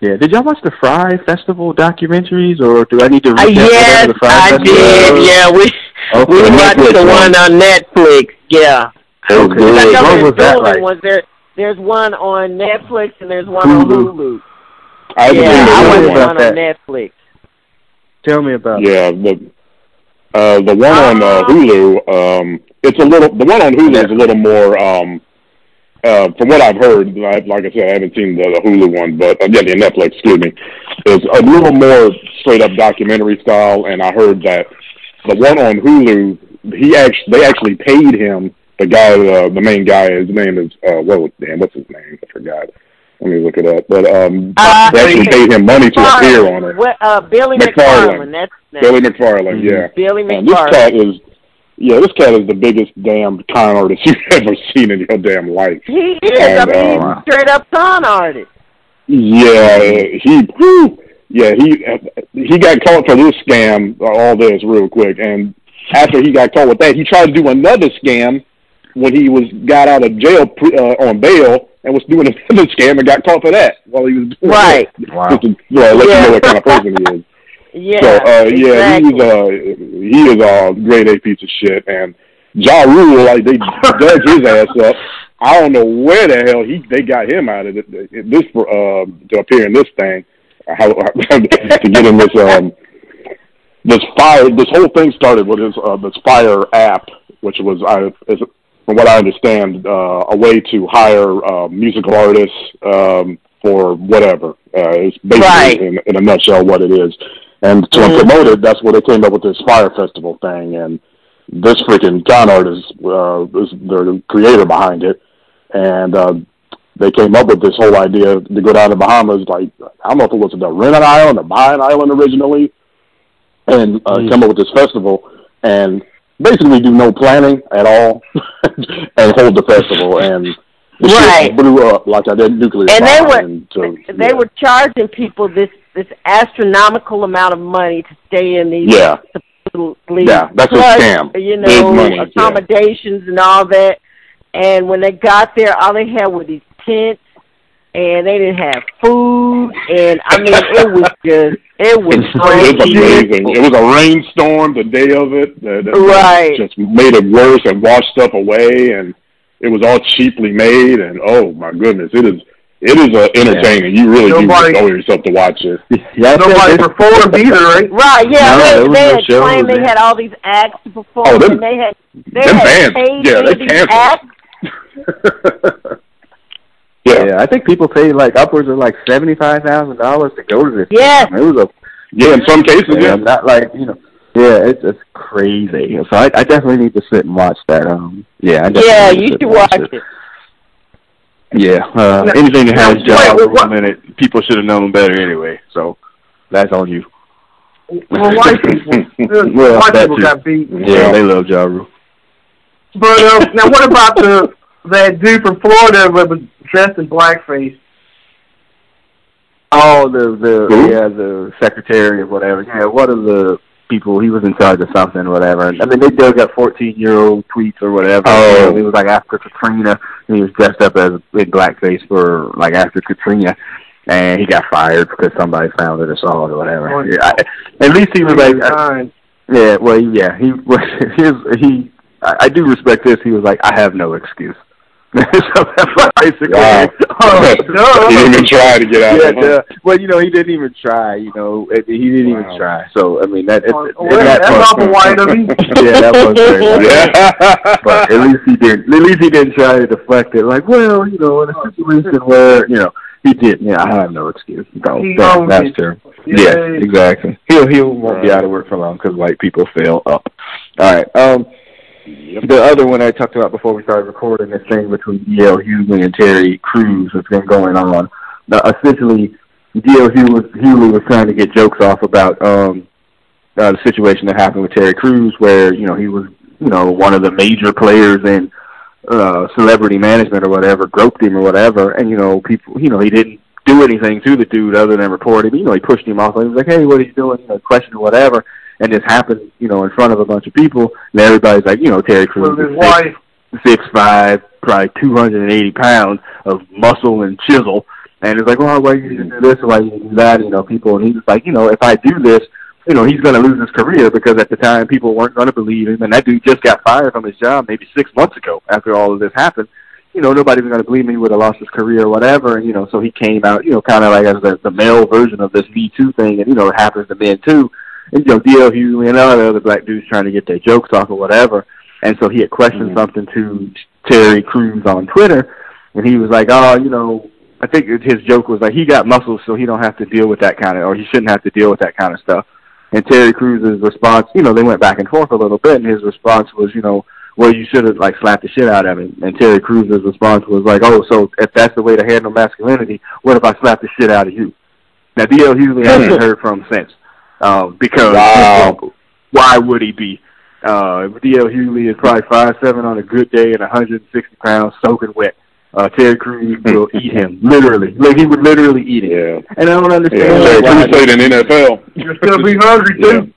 Hospital visits. Yeah, did y'all watch the Fyre Festival documentaries, or do I need to? Uh, recap yes, the Fry I Festival did. Yeah, we Okay. we watched Netflix the one. one on Netflix. Yeah. That was Okay. know What there's was that two like? ones. There, there's one on Netflix and there's one on Hulu. Hulu. I Yeah, I watched one. one one. about on that. Netflix. Tell me about. it. Yeah, the uh, the one on uh, Uh, Hulu, um, it's a little. The one on Hulu is a little more. Um, uh, from what I've heard, I, like I said, I haven't seen the, the Hulu one, but uh, yeah, the Netflix, excuse me, is a little more straight up documentary style. And I heard that the one on Hulu, he actually they actually paid him. The guy, uh, the main guy, his name is uh, whoa, damn, what's his name? I forgot. Let me look it up. But um, Uh, they actually paid him money to appear on it. What, uh, Billy McFarland. McFarland. That's Billy name. McFarland, Mhm. yeah. Billy And this cat McFarland. is, yeah, this cat is the biggest damn con artist you've *laughs* ever seen in your damn life. He is. And, I mean, uh, he's a straight up con artist. Yeah, he, whew, yeah, he he got caught for this scam, uh, all this real quick, and after he got caught with that, he tried to do another scam when he was got out of jail uh, on bail and was doing *laughs* another scam and got caught for that while he was doing Right. it. Wow. Just to, yeah, let Yeah. you know what kind of person he is. *laughs* Yeah. So uh yeah, exactly. he's uh he is a grade A piece of shit and Ja Rule, like they dug his *laughs* ass up. I don't know where the hell he they got him out of it, this uh to appear in this thing. *laughs* How to get in this um this fire this whole thing started with his uh this Fyre app, which was I is from what I understand, uh a way to hire uh musical artists um for whatever. Uh it's basically Right. in, in a nutshell what it is. And to Mhm. promote it, that's where they came up with this Fyre festival thing. And this freaking con artist uh, is the creator behind it, and uh, they came up with this whole idea to go down to Bahamas. Like I don't know if it was the Renton Island or Baha'i Island originally, and uh, Mm. come up with this festival and basically do no planning at all *laughs* and hold the festival and. the Right. blew up like I did nuclear. And they were and to- they yeah. were charging people this this astronomical amount of money to stay in these yeah supposedly Yeah, that's a plush, scam. You know, money, yeah. accommodations and all that. And when they got there, all they had were these tents, and they didn't have food. And I mean, it was *laughs* just it was It was amazing. It was a rainstorm the day of it. That, that Right. Just made it worse and washed stuff away, and it was all cheaply made. And oh my goodness, it is it is uh, entertaining. You really Nobody- do enjoy yourself to watch it. *laughs* Yeah, I Nobody said performed either, right? Right, yeah, No, there they, they no had shows, claimed they had all these acts to perform, Oh, them- and they had they them had bands, paid yeah, any they these canceled. acts. *laughs* yeah. Yeah, I think people paid like upwards of like seventy five thousand dollars to go to this. Yes. it was a yeah, in some cases, yeah, yeah. not like you know. Yeah, it's it's crazy. So I, I definitely need to sit and watch that. Um, yeah, I definitely Yeah, you should and watch it. it. Yeah, uh, Now- anything that has now, Ja wait, Rule what- in it, people should have known better anyway. So that's on you. well, white *laughs* people, *laughs* Well, white people too. got beaten. Yeah, they love Ja Rule. But uh, *laughs* now, what about the that dude from Florida that was dressed in blackface? Oh, the the Who? yeah the secretary or whatever. Yeah, what are the people he was in charge of something or whatever. I mean, they dug up fourteen year old tweets or whatever. Oh. It was like after Katrina, and he was dressed up as in blackface for like after Katrina. And he got fired because somebody found it or saw it or whatever. Oh, Yeah, I, at least he was like, I, yeah, well, yeah, he *laughs* was. His he, I, I do respect this. He was like, I have no excuse. So that's *laughs* basically. Wow. Oh, duh. *laughs* he didn't even try to get out Yeah, of it. duh. well, you know, he didn't even try. You know, he didn't Wow. even try. So, I mean, that it, Oh, well, that that's part- awful white of him. yeah, that was very. *laughs* Yeah. But at least he didn't. At least he didn't try to deflect it. Like, well, you know, in a situation where you know he didn't. Yeah, I have no excuse. No, He that, that's it. true. Yeah. Yeah, exactly. He'll he won't be out of work for long because white people fail up. All right. Um, the other one I talked about before we started recording this thing between D.L. Hughley and Terry Crews that's been going on. Now, essentially, D.L. Hughley, Hughley was trying to get jokes off about um, uh, the situation that happened with Terry Crews, where you know he was you know one of the major players in uh, celebrity management or whatever, groped him or whatever, and you know people, you know he didn't do anything to the dude other than report him. You know he pushed him off. He was like, hey, what are you doing? You know, question or whatever. And this happened, you know, in front of a bunch of people, and everybody's like, you know, Terry Crews is six, wife. six five, probably two hundred and eighty pounds of muscle and chisel. And it's like, well, why you do this or why you do that? You know, people. And he's like, you know, if I do this, you know, he's going to lose his career because at the time people weren't going to believe him, and that dude just got fired from his job maybe six months ago after all of this happened. You know, nobody was going to believe me. He would have lost his career or whatever. And you know, so he came out, you know, kind of like as the, the male version of this Me Too thing, and you know, it happens to men too. You know, D.L. Hughley and all the other black dudes trying to get their jokes off or whatever. And so he had questioned Mhm. something to Terry Crews on Twitter, and he was like, "Oh, you know, I think his joke was like he got muscles, so he don't have to deal with that kind of, or he shouldn't have to deal with that kind of stuff." And Terry Crews' response, you know, they went back and forth a little bit, and his response was, you know, well, you should have like slapped the shit out of him. And Terry Crews' response was like, oh, so if that's the way to handle masculinity, what if I slap the shit out of you? Now, D.L. Hughley hasn't heard from since, um, because Wow. why would he be? Uh, D.L. Hughley is probably five seven on a good day and 160 pounds soaking wet. Uh, Terry Crews *laughs* will eat him, literally. Like he would literally eat him. Yeah. And I don't understand Yeah. Terry why, Crews played in NFL. You're still be hungry too.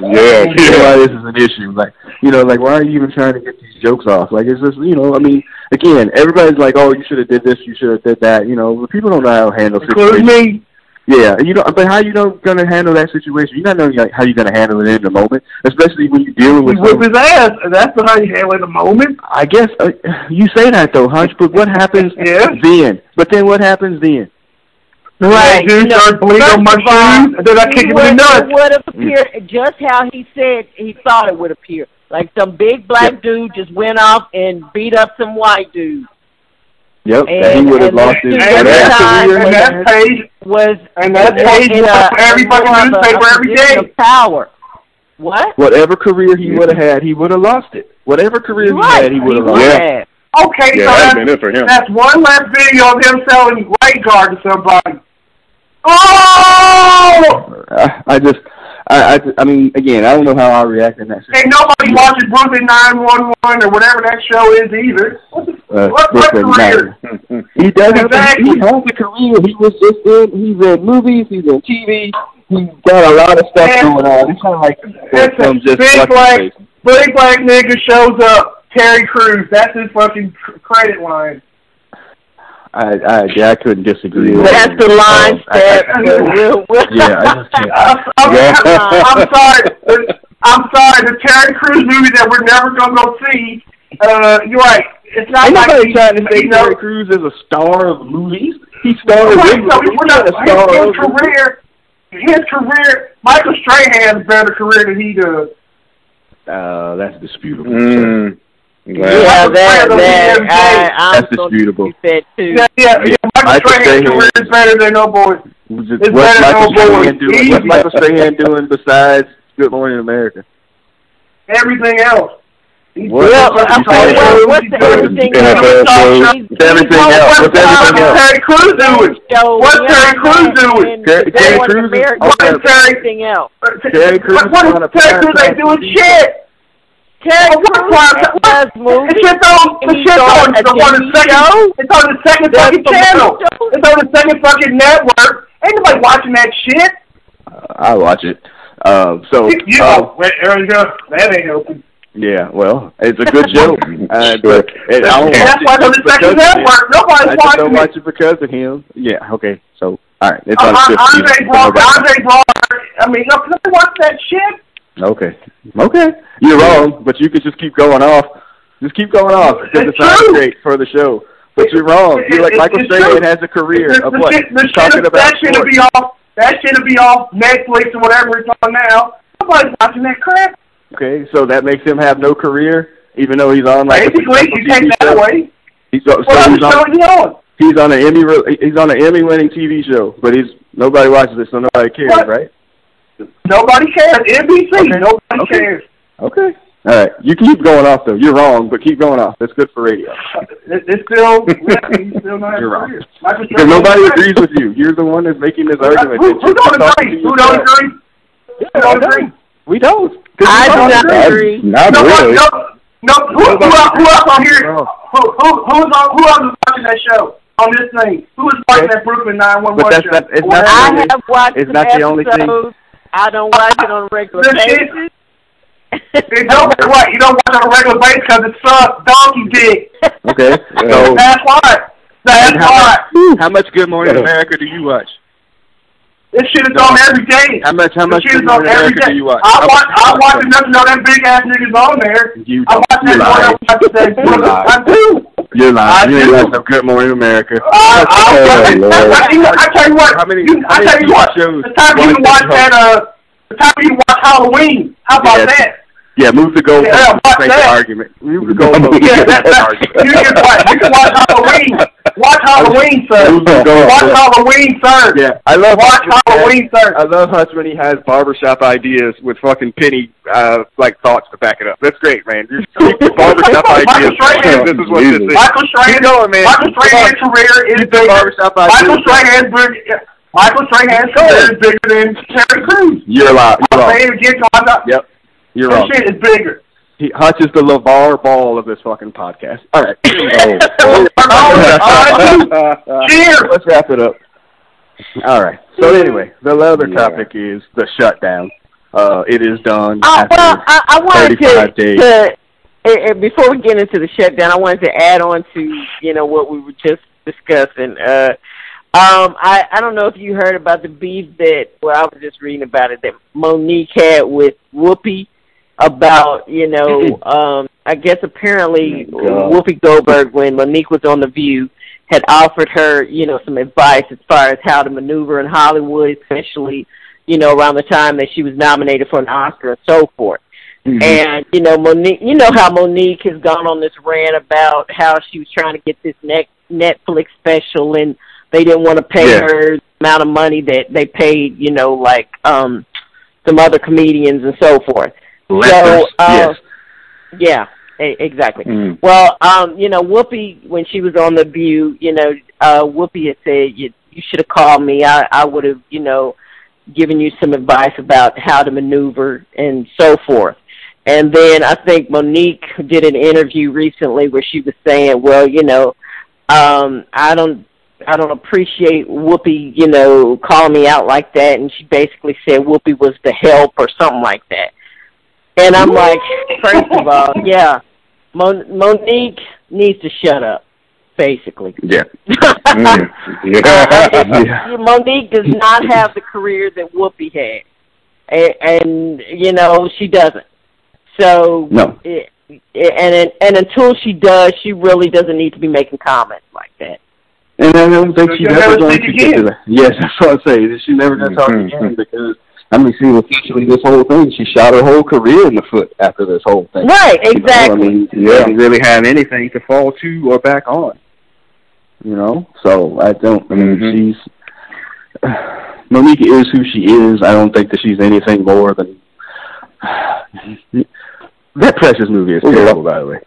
Yeah. too. Yeah. why this is an issue. Like, you know, like why are you even trying to get these jokes off? Like, it's just, you know, I mean, again, everybody's like, oh, you should have did this, you should have did that. You know, but people don't know how to handle situations. me. Yeah, you know, but how you know gonna handle that situation? You're not knowing like, how you're gonna handle it in the moment, especially when you're dealing He with. whip his ass. and That's how you handle it in the moment. I guess uh, you say that though, Hutch. But what happens *laughs* Yeah. then? But then what happens then? Right. Dude you know, started bleeding on my first of all, shoes, and then I kick he him in the would, nuts. it would have appeared just how he said he thought it would appear. Like some big black dude just went off and beat up some white dude. Yep, And- and, he would have lost his dude And at the whatever time career and that page, Was and that page in was a, for every fucking of a- newspaper a every position day. of Power. What? Whatever career he would have had, he would have lost it. Whatever career he had, he would have lost it. Yeah. have. Okay, Yeah, so that's, been it for him. that's one less video of him selling light guard to somebody. Oh! I, I just, I, I, I mean, again, I don't know how I react in that Ain't situation. nobody watching Brooklyn 911 or whatever that show is either. Uh, What, what *laughs* career? He doesn't. Exactly. He has a career. He was just in. He's in movies. He's in TV. He's got a lot of stuff And- going on. It's kind of like It's a some just big what's black, big black nigga shows up. Terry Crews. That's his fucking credit line. I, I, yeah, I couldn't disagree. with that. That's him. the line Um, I- that I- we'll, we'll Yeah, I just can't. *laughs* I'm, I'm, Yeah. *laughs* I'm sorry. I'm sorry. The Terry Crews movie that we're never gonna go see. Uh, you're right. It's not Ain't like nobody he- trying to say you know, Terry Crews is a star of movies. He starred Right, in movies. we're He's not, not a star his, of his career, his career, Michael Strahan's better career than he does. Uh, that's disputable. Mm. Yeah, Well, that, that, I, I'm That's supposed disputable. to too. Yeah, yeah, yeah. Michael, Michael Strahan- career is better than no boy. What's It's what's Michael than Old Boy. Strahan doing? What's Michael Strahan doing besides Good Morning America? Everything else. What? Well, You okay, said- well, what's the everything else? What's everything else? What's everything else? Terry Crews doing? What's Terry Crews doing? Terry- they Terry want Crews is- What's Terry- everything else. Terry Crews What, what is on a is Terry Crews ain't doing shit. Terry Oh, what Crews part- does The shit's on, the He's shit's on on, a the, on the second, show? it's on the second Does fucking the channel. show? It's on the second fucking network. Ain't nobody watching that shit. Uh, I watch it. Um, so You, you uh, wait, there you go. That ain't open. yeah, well, it's a good show. *laughs* Uh, but it, I don't That's watch why it on the because second of him. network. Nobody's I just watching don't watch it because of him. Yeah, okay. So all right, it's Uh, on the uh, 15th. Andre So Braun, nobody- Andre Braugher. I mean, nobody watch that shit. Okay. Okay. You're wrong, but you could just keep going off. Just keep going off because It's it sounds great for the show. But you're wrong. You're like Michael it's Strahan has a career The, of what? shit, He's talking about that should sports. be off. That should be off Netflix or whatever it's on now. Nobody's watching that crap. Okay, so that makes him have no career, even though he's on like Basically, you take that show. away. He's, so other he's on, on? he's on an Emmy. He's on an Emmy-winning TV show, but he's nobody watches it, so nobody cares, What? right? Nobody cares. NBC. Okay. Nobody Okay. cares. Okay. All right, you keep going off though. You're wrong, but keep going off. That's good for radio. It's still, *laughs* he's still not You're wrong. Because Strahan- nobody agrees with you. You're the one that's making this argument. Who, who don't agree? to Who don't agree? Yeah, Who don't agree? We don't. 'Cause I do don't agree. agree. Not no, really. no, no. Who, who, else, who else on here? Who, who, who's on? Who else is watching that show on this thing? Who is watching Okay. that Brooklyn Nine One But that's show? not- it's not whatever. I only- have watched it's some not the only thing. Episodes. I don't watch it on a regular basis. *laughs* It don't what you don't watch it on a regular basis because it sucks donkey dick. Okay. So That's why. That's how why. much, how much Good Morning America do you watch? This shit is on every day. How much? How much This shit Good is on Morning America day. do you watch? I How watch. much- I watch enough to know them big ass niggas on there. You I don't. watch that one. I watch that. *laughs* I do. You're lying. I You ain't watched no Good Morning America. I, I, Oh. I, you know, I tell you what. How many- You, I tell you what. shows The time you watch that. Uh, the time you watch Halloween. How about Yes. that? Yeah, move the goalpost Yeah, to watch make the that. argument. Move the goalpost. Yeah, to that, make the that, argument. you can watch. You can watch Halloween. Watch Halloween, sir. Move the goalpost. Watch Halloween, sir. Yeah, I love Watch Hutch when has- Halloween, sir. I love Hutch when he has barbershop ideas with fucking penny uh like thoughts to back it up. That's great, man. You're *laughs* keep the barbershop Michael ideas. Strahan. This is what this is. Michael Strahan. Keep going, man. Michael Strahan's career is Keep the bigger. barbershop Michael. Strahan's bigger. Michael Strahan's career is bigger than Terry Crews. You're lying. You're I'm wrong. saying it again. I'm not. Yep. You're wrong. shit is bigger. He, Hutch is the LeVar Ball of this fucking podcast. All right. *laughs* Oh. Cheers. Let's wrap it up. All right. So anyway, the other Yeah. topic is the shutdown. Uh, it is done. Uh, after well, I, I wanted 35 to, days. to uh, uh, before we get into the shutdown, I wanted to add on to you know what we were just discussing. Uh, um, I I don't know if you heard about the beef that well I was just reading about it that Mo'Nique had with Whoopi about you know um I guess apparently Oh, Whoopi Goldberg when Mo'Nique was on the View had offered her you know some advice as far as how to maneuver in Hollywood, especially you know around the time that she was nominated for an Oscar and so forth. Mm-hmm. And you know Mo'Nique, you know how Mo'Nique has gone on this rant about how she was trying to get this net Netflix special and they didn't want to pay Yeah. her the amount of money that they paid, you know, like um some other comedians and so forth. Letters, so, uh, yes. Yeah, exactly. Mm. Well, um, you know, Whoopi, when she was on the View, you know, uh, Whoopi had said you you should have called me. I I would have, you know, given you some advice about how to maneuver and so forth. And then I think Mo'Nique did an interview recently where she was saying, well, you know, um, I don't I don't appreciate Whoopi, you know, calling me out like that. And she basically said Whoopi was the help or something like that. And I'm like, first of all, *laughs* yeah, Mon- Mo'Nique needs to shut up, basically. Yeah. *laughs* Mm. Uh, *laughs* Yeah. Mo'Nique does not have the career that Whoopi had, and, and you know she doesn't. So No. it, and and until she does, she really doesn't need to be making comments like that. And I don't think she's she'll ever never going to get to that. Yes, that's what I'm saying. She's never going to talk Mhm. again because, I mean, see, essentially this whole thing, she shot her whole career in the foot after this whole thing. Right, You know, exactly. I mean, she Yeah. doesn't really have anything to fall to or back on. You know, so I don't. I mean, Mhm. she's *sighs* Mo'Nique is who she is. I don't think that she's anything more than *sighs* that Precious movie is terrible, by the way.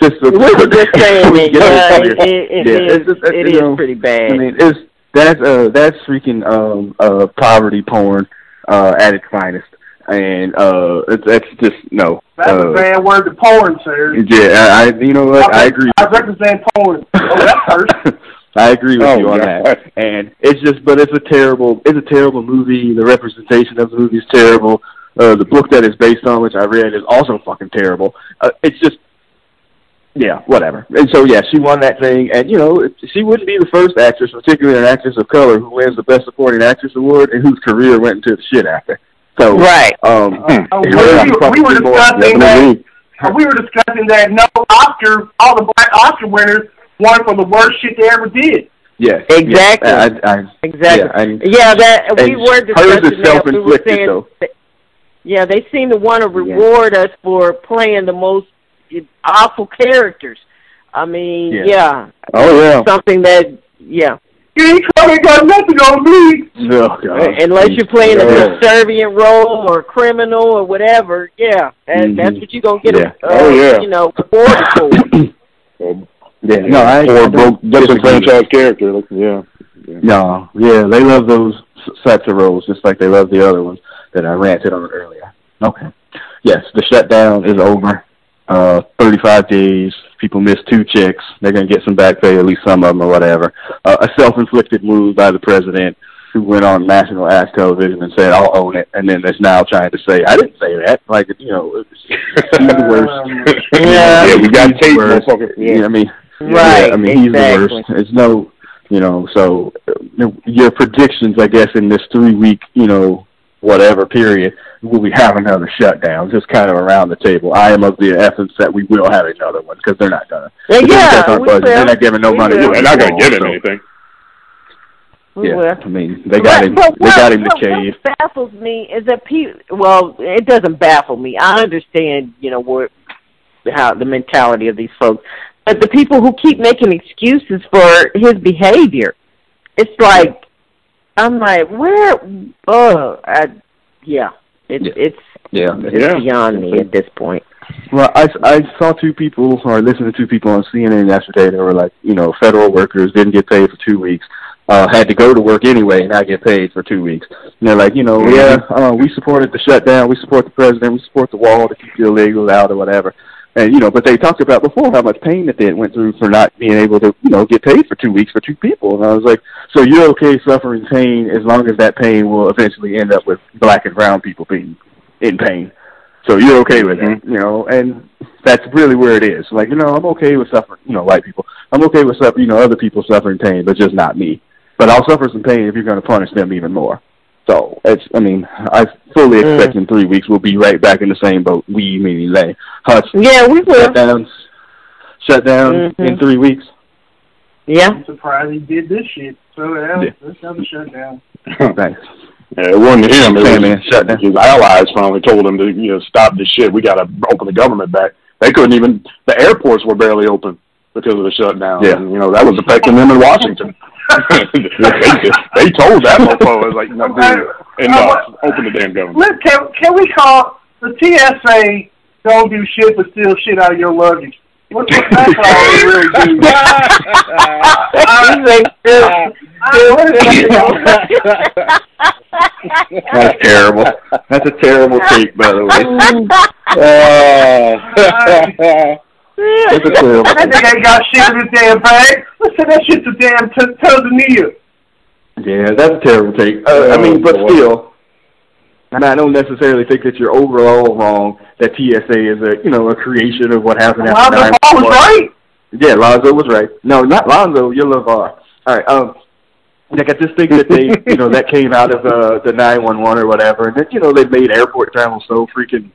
Just we were just *laughs* saying it. Yeah, it, it, Yeah, it it's just, It you is know, pretty bad. I mean, it's that's uh that's freaking um uh poverty porn uh at its finest, and uh it's that's just no. That's uh, a bad word to porn, sir. Yeah, I, I you know what I agree. I represent porn. *laughs* Oh, that hurts. *laughs* I agree with Oh, you on God. that. And it's just, but it's a terrible, it's a terrible movie. The representation of the movie is terrible. Uh, the book that it's based on, which I read, is also fucking terrible. Uh, it's just, yeah, whatever. And so, yeah, she won that thing, and you know, she wouldn't be the first actress, particularly an actress of color, who wins the Best Supporting Actress award and whose career went into the shit after. So, right. um, Oh, we, were- we were fucking more. discussing that. Definitely. We were discussing that no Oscar, all the black Oscar winners won for the worst shit they ever did. Yes, Exactly. Yes, I, I, Exactly. Yeah, and- Yeah, that we and were hers discussing is that. We were self-inflicted, saying, though. that- yeah, they seem to want to reward us for playing the most awful characters. I mean, Yeah. yeah, Oh yeah. something that, yeah. You ain't coming got nothing on me. oh, God. Unless you're playing a Yeah. subservient role or a criminal or whatever, yeah, that, Mhm. that's what you're gonna get. Yeah. Uh, Oh, yeah. You know, rewarded for. *coughs* Yeah, no, I, I or don't broke disagree disenfranchised character. Like, yeah. No, yeah, they love those s- sets of roles just like they love the other ones that I ranted on earlier. Okay. Yes, the shutdown is over. Uh, 35 days. People missed two checks. They're going to get some back pay, at least some of them or whatever. Uh, a self-inflicted move by the president who went on national ass television and said, I'll own it. And then is now trying to say, I didn't say that. Like, you know, it's, he's *laughs* the worst. *laughs* Yeah. Yeah, we got tape. Yeah, Yeah. I mean, Right, yeah, I mean, he's the worst. It's no, you know, so uh, your predictions, I guess, in this three week, you know, whatever period, will we have another shutdown? Just kind of around the table. I am of the essence that we will have another one because they're not gonna. Yeah, because that's our we budget. will. They're not giving no We money. will. They're not gonna people, give him so, anything. We Yeah, will. I mean, they got him. But They got him what, the cave. What baffles me is that people. Well, it doesn't baffle me. I understand, you know, what how the mentality of these folks, but the people who keep making excuses for his behavior, it's like I'm like, where? Oh, I, yeah, it's Yeah. it's Yeah, it's Yeah. beyond me at this point. Well, I, I saw two people, or listened to two people on CNN yesterday that were like, you know, federal workers didn't get paid for two weeks, uh, had to go to work anyway and not get paid for two weeks. And they're like, you know, yeah, uh, we supported the shutdown, we support the president, we support the wall to keep the illegals out or whatever. And, you know, but they talked about before how much pain that they went through for not being able to, you know, get paid for two weeks for two people. And I was like, so you're okay suffering pain as long as that pain will eventually end up with black and brown people being in pain. So you're okay with it, you know, and that's really where it is. Like, you know, I'm okay with suffering, you know, white people. I'm okay with suffering, you know, other people suffering pain, but just not me. But I'll suffer some pain if you're going to punish them even more. So it's, I mean, I fully Mm. expect in three weeks we'll be right back in the same boat. We meaning Lay Hutch Yeah, we will. shutdowns, shutdown Mhm. in three weeks. Yeah. I'm surprised he did this shit. So yeah, Yeah. let's have a shutdown. *laughs* Thanks. Yeah, it wasn't him. It was man, shut down. his allies finally told him to, you know, stop this shit. We got to open the government back. They couldn't even. The airports were barely open because of the shutdown. Yeah. And, you know that was affecting them in Washington. *laughs* they, they told that mofo, it was like, no, dude, enough. Open the damn government. Look, can can we call the TSA? Don't do shit, but steal shit out of your luggage. What, what that's all they really do. He's like, Uh, what is that? That's terrible. That's a terrible take, by the way. That's a terrible That nigga ain't got shit in his damn bag. Let's send that shit to damn T- Tanzania. Yeah, that's a terrible take. Uh, I mean, but boy. still, and I don't necessarily think that you're overall wrong. That TSA is a you know a creation of what happened after Lonzo Ball was 9/11. right. Yeah, Lonzo was right. No, not Lonzo. You're LeVar. All right. Um, like I just think that they, *laughs* you know, that came out of uh, the nine one one or whatever, and then you know they made airport travel so freaking.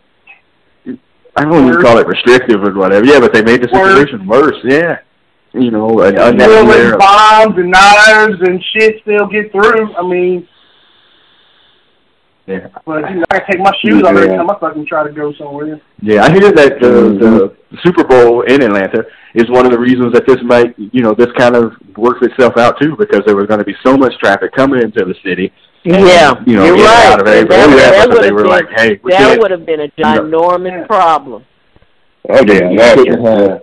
I don't even call it restrictive or whatever. Yeah, but they made the situation worse. Yeah. You know, an Will unnecessary. and bombs and knives and shit still get through. I mean, Yeah. but you know, I can take my shoes off every Yeah. time I fucking try to go somewhere. Yeah, I hear that the, Mhm. the Super Bowl in Atlanta is one of the reasons that this might, you know, this kind of works itself out too, because there was going to be so much traffic coming into the city. Yeah, You know, you're right. out of And that, Yeah, that would they have were been, like, hey, we that would have been a ginormous Yeah. problem. Oh yeah, you that's couldn't have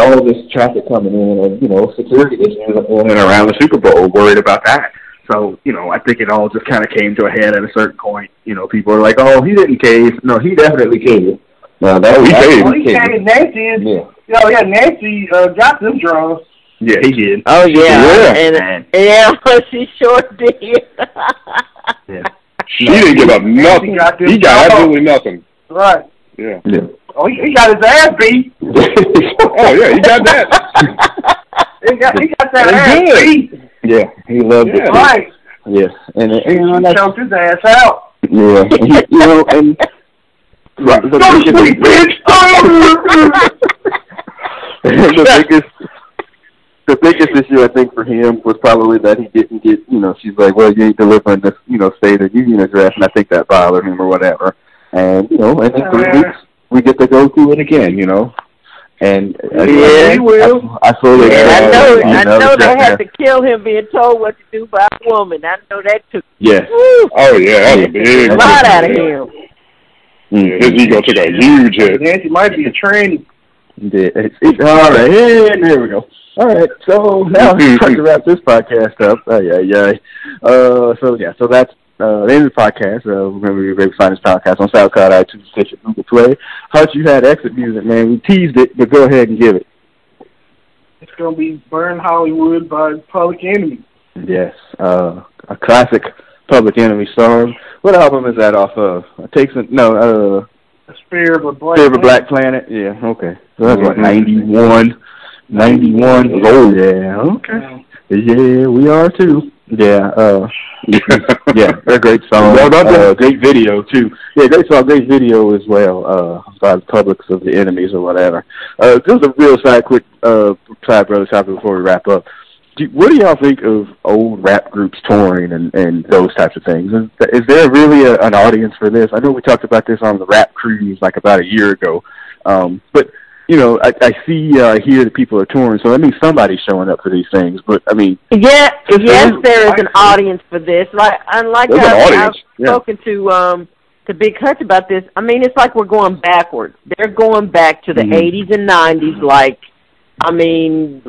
all this traffic coming in, and you know, security issues in and around the Super Bowl, worried about that. So, you know, I think it all just kind of came to a head at a certain point. You know, people are like, "Oh, he didn't cave." No, he definitely caved. No, that he that's- caved. Well, he came Nancy is, Yeah, oh yeah, Nancy uh, got them drums. Yeah, he did. Oh yeah, Yeah. and Man. yeah, *laughs* she sure did. Yeah. *laughs* She didn't give up nothing. got He got absolutely nothing. Right. Yeah. Yeah. Oh, he, he got his ass beat. *laughs* Oh yeah, he got that. He got he got that And ass good. beat. yeah, he loved Yeah. it. Right. Yes, and, and you know, He that's, choked his ass out. yeah, he, you know, and the, the Go to bitch. the biggest the biggest issue I think for him was probably that he didn't get you know, she's like, Well, you ain't delivering this, you know, state of union address and I think that bothered him or whatever. And you know, and in three Yeah. weeks we get to go through it again, you know. And uh, Yeah. I, will. I, I fully and I know, that, I know they had to kill him being told what to do by a woman. I know that took Yes. woo, Oh yeah, that was a big. a lot out of him. Yeah, his ego took a huge hit. Nancy might be a tranny. Yeah, it's, it's, all right, and there we go. All right, so now *laughs* it's time to wrap this podcast up. Oh, yeah, yeah. Uh, so yeah, so that's uh, the end of the podcast. Uh, remember, you can find this podcast on SoundCloud, iTunes, Stitcher, Google Play. Hutch, you had exit music, man. We teased it, but go ahead and give it. It's gonna be "Burn Hollywood" by Public Enemy. Yes, uh, a classic Public Enemy song. What album is that off of? It takes a, no, uh, The Spear of a Black. Fear of a Black Planet. Yeah, okay. So that's what Mhm. ninety one. Ninety one. Oh yeah, okay. Yeah, we are too. Yeah, uh, *laughs* yeah, they're a great song. What about uh, great video too. Yeah, great song, great video as well. Uh, by the publics of the enemies or whatever. Uh, just a real side, quick uh, side brother topic before we wrap up. Do, what do y'all think of old rap groups touring and and those types of things? Is, is there really a, an audience for this? I know we talked about this on the rap cruise like about a year ago, um, but you know, I, I see, uh, I hear that people are touring, so that means somebody's showing up for these things. But I mean, Yeah, If yes, there- there is an audience for this. Like, unlike There's an I've, I've yeah. spoken to um to Big Hutch about this. I mean, it's like we're going backwards. They're going back to the Mhm. '80s and '90s. Like, I mean,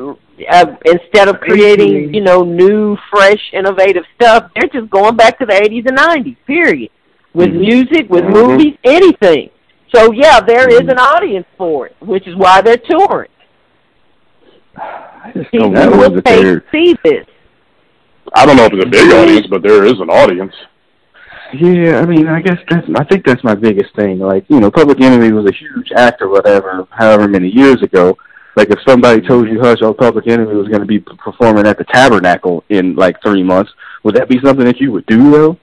uh, instead of creating, you know, new, fresh, innovative stuff, they're just going back to the '80s and '90s. Period. With Mhm. music, with Mhm. movies, anything. So yeah, there is an hmm. audience for it, which is why they're touring. I just People don't know will pay they're. to see this. I don't know if it's a big hmm. audience, but there is an audience. Yeah, I mean, I guess that's. I think that's my biggest thing. Like, you know, Public Enemy was a huge act or whatever, however many years ago. Like, if somebody told you Hush, oh, Public Enemy was going to be performing at the Tabernacle in like three months, would that be something that you would do though?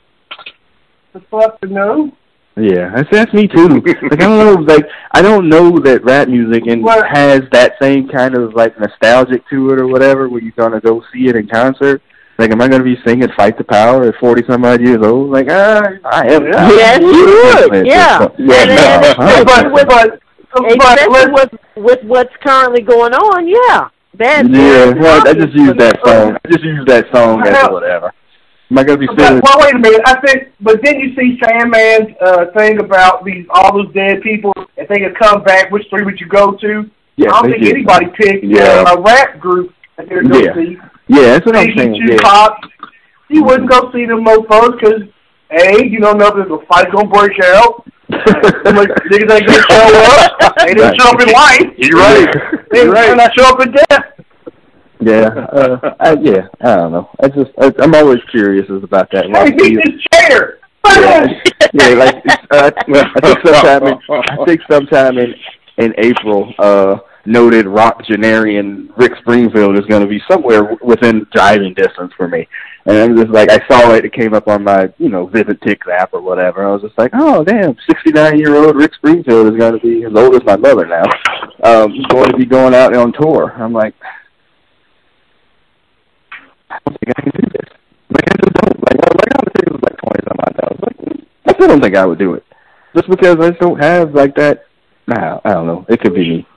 The fuck to know? Yeah, that's that's me too. like I don't know, like I don't know that rap music and What? has that same kind of like nostalgic to it or whatever, where you're gonna go see it in concert. Like, am I gonna be singing "Fight the Power" at forty some odd years old? Like, ah, I am. Yeah. Yes, you would. Yeah. Yeah, And, no. and Huh? especially But with, but but especially with with what's currently going on, yeah. That Yeah, well, I just use that song. song. I just use that song as whatever. Am I gonna be But, well, wait a minute. I think, but then you see Sandman's uh, thing about these all those dead people. If they could come back, which three would you go to? Yeah, I don't think did. anybody picked Yeah. uh, a rap group that they're going Yeah. to see. Yeah, that's what I'm Biggie, saying. Yeah. Tupac. You wouldn't go see them mofos because a you don't know if there's a fight gonna break out. *laughs* Like, niggas ain't gonna show up. They didn't Right. show up in life. You're right. They You're didn't right. not show up in death. Yeah, uh, I, yeah. I don't know. I just, I, I'm always curious about that. Hey, beat this chair. yeah, *laughs* yeah, like uh, I think sometime in, I think sometime in in April, uh, noted rock genarian Rick Springfield is going to be somewhere within driving distance for me. And I'm just like, I saw it. It came up on my, you know, Vivid Tix app or whatever. I was just like, oh damn, 69 year old Rick Springfield is going to be as old as my mother now. Um, he's going to be going out on tour. I'm like, I don't think I can do this. Like I just don't. Like, I- like I would say it was like twenty some odd dollars. Like, I still don't think I would do it, just because I just don't have like that. Nah, I don't know. It could be me.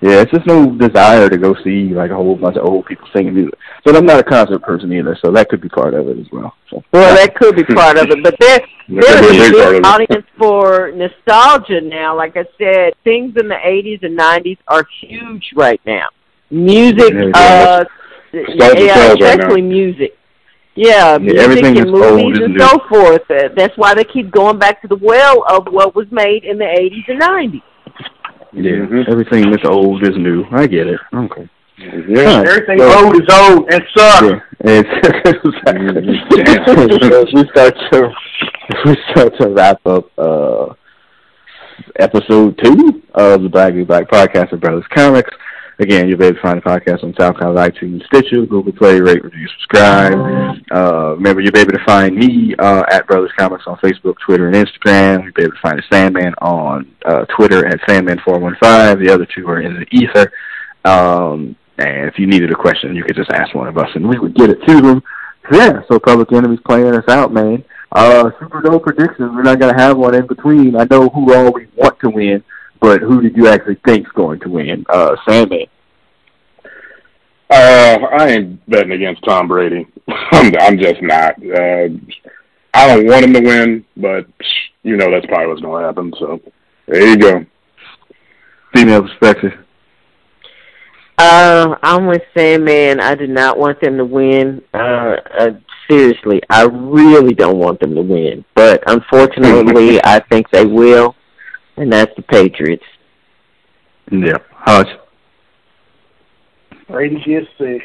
yeah, it's just no desire to go see like a whole bunch of old people singing music. But I'm not a concert person either, so that could be part of it as well. So. Well, that could be part of it, but there *laughs* could be a there's big a big audience for nostalgia now. Like I said, things in the '80s and '90s are huge right now. Music, uh, Nostalgia yeah, sells right especially music. Yeah, music everything and that's movies is and new. so forth. Uh, that's why they keep going back to the well of what was made in the '80s and '90s. Yeah, Mhm. everything that's old is new. I get it. Okay. Yeah. Everything So- old is old and sucks. Yeah, it's so if we start to *laughs* we start to wrap up uh episode two of the Black Dude Black Podcast of Brothers Comics. Again, you'll be able to find the podcast on SoundCloud, iTunes, Stitcher, Google Play, rate, review, subscribe. Uh, remember, you'll be able to find me uh, at Brothers Comics on Facebook, Twitter, and Instagram. You'll be able to find the Sandman on uh, Twitter at Sandman415. The other two are in the ether. Um, and if you needed a question, you could just ask one of us, and we would get it to them. Yeah, so Public Enemy's playing us out, man. Uh, Super Bowl predictions. We're not gonna have one in between. I know who all we want to win, but who did you actually think's going to win? Uh, Sandman. Uh, I ain't betting against Tom Brady. *laughs* I'm, I'm just not. Uh, I don't want him to win, but you know that's probably what's going to happen. So there you go. Female perspective. Uh, I'm with Sandman. I do not want them to win. Uh, uh, seriously, I really don't want them to win. But *laughs* unfortunately, I think they will, and that's the Patriots. Yeah. Hush. Brady's just six.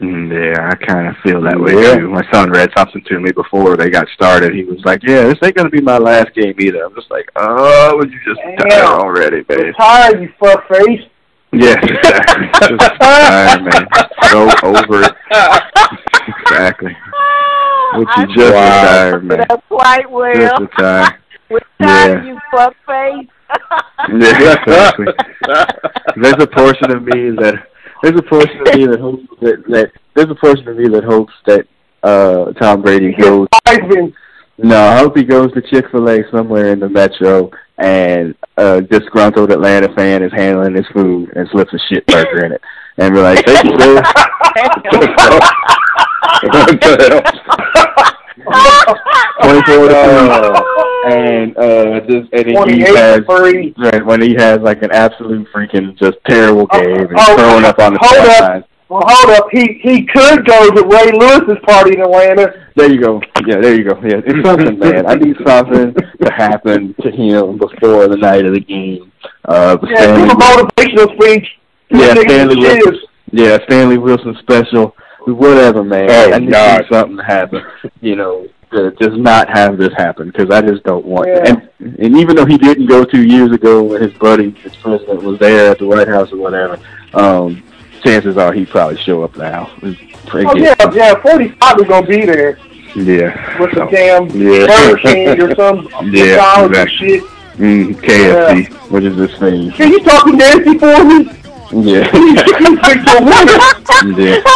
Yeah, I kind of feel that way Yeah. too. My son read something to me before they got started. He was like, "Yeah, this ain't gonna be my last game either." I'm just like, "Oh, would you just retire Damn. already, babe?" Retire, you fuck face. Yes, *laughs* exactly. just retire, man. So over it. Exactly. *laughs* Would you just Wow. retire, man? That's quite well. Just retire. Retire, Yeah. you fuck face. Yeah, exactly. *laughs* There's a portion of me that there's a portion of me that hopes that, that there's a portion of me that hopes that uh Tom Brady goes No, I hope he goes to Chick Fil A somewhere in the metro, and a disgruntled Atlanta fan is handling his food and slips a shit burger in it, and we're like, "Thank you, sir." *laughs* *laughs* what the Twenty-four *laughs* dollars, and uh, just and he has free. right when he has like an absolute freaking just terrible Oh, game and oh, throwing up on the hold up. Well, hold up. He he could go to Ray Lewis's party in Atlanta. There you go. Yeah, there you go. Yeah, it's something, man. I need something to happen to him before the night of the game. Uh, Yeah, Stanley, give a motivational speech. Yeah, Stanley. Wilson. yeah, Stanley Wilson special, whatever, man. Oh, I need God. something to happen. You know, to just not have this happen because I just don't want. Yeah. And and even though he didn't go two years ago when his buddy, his president, was there at the White House or whatever, um, chances are he'd probably show up now. Oh yeah, yeah. Forty five is gonna be there yeah. with the So, damn Yeah. Burger King or *laughs* some Yeah, McDonald's exactly. shit. Mm, KFC, which is this thing. Can you talk to Nancy for me? Yeah. *laughs* You'll? *laughs*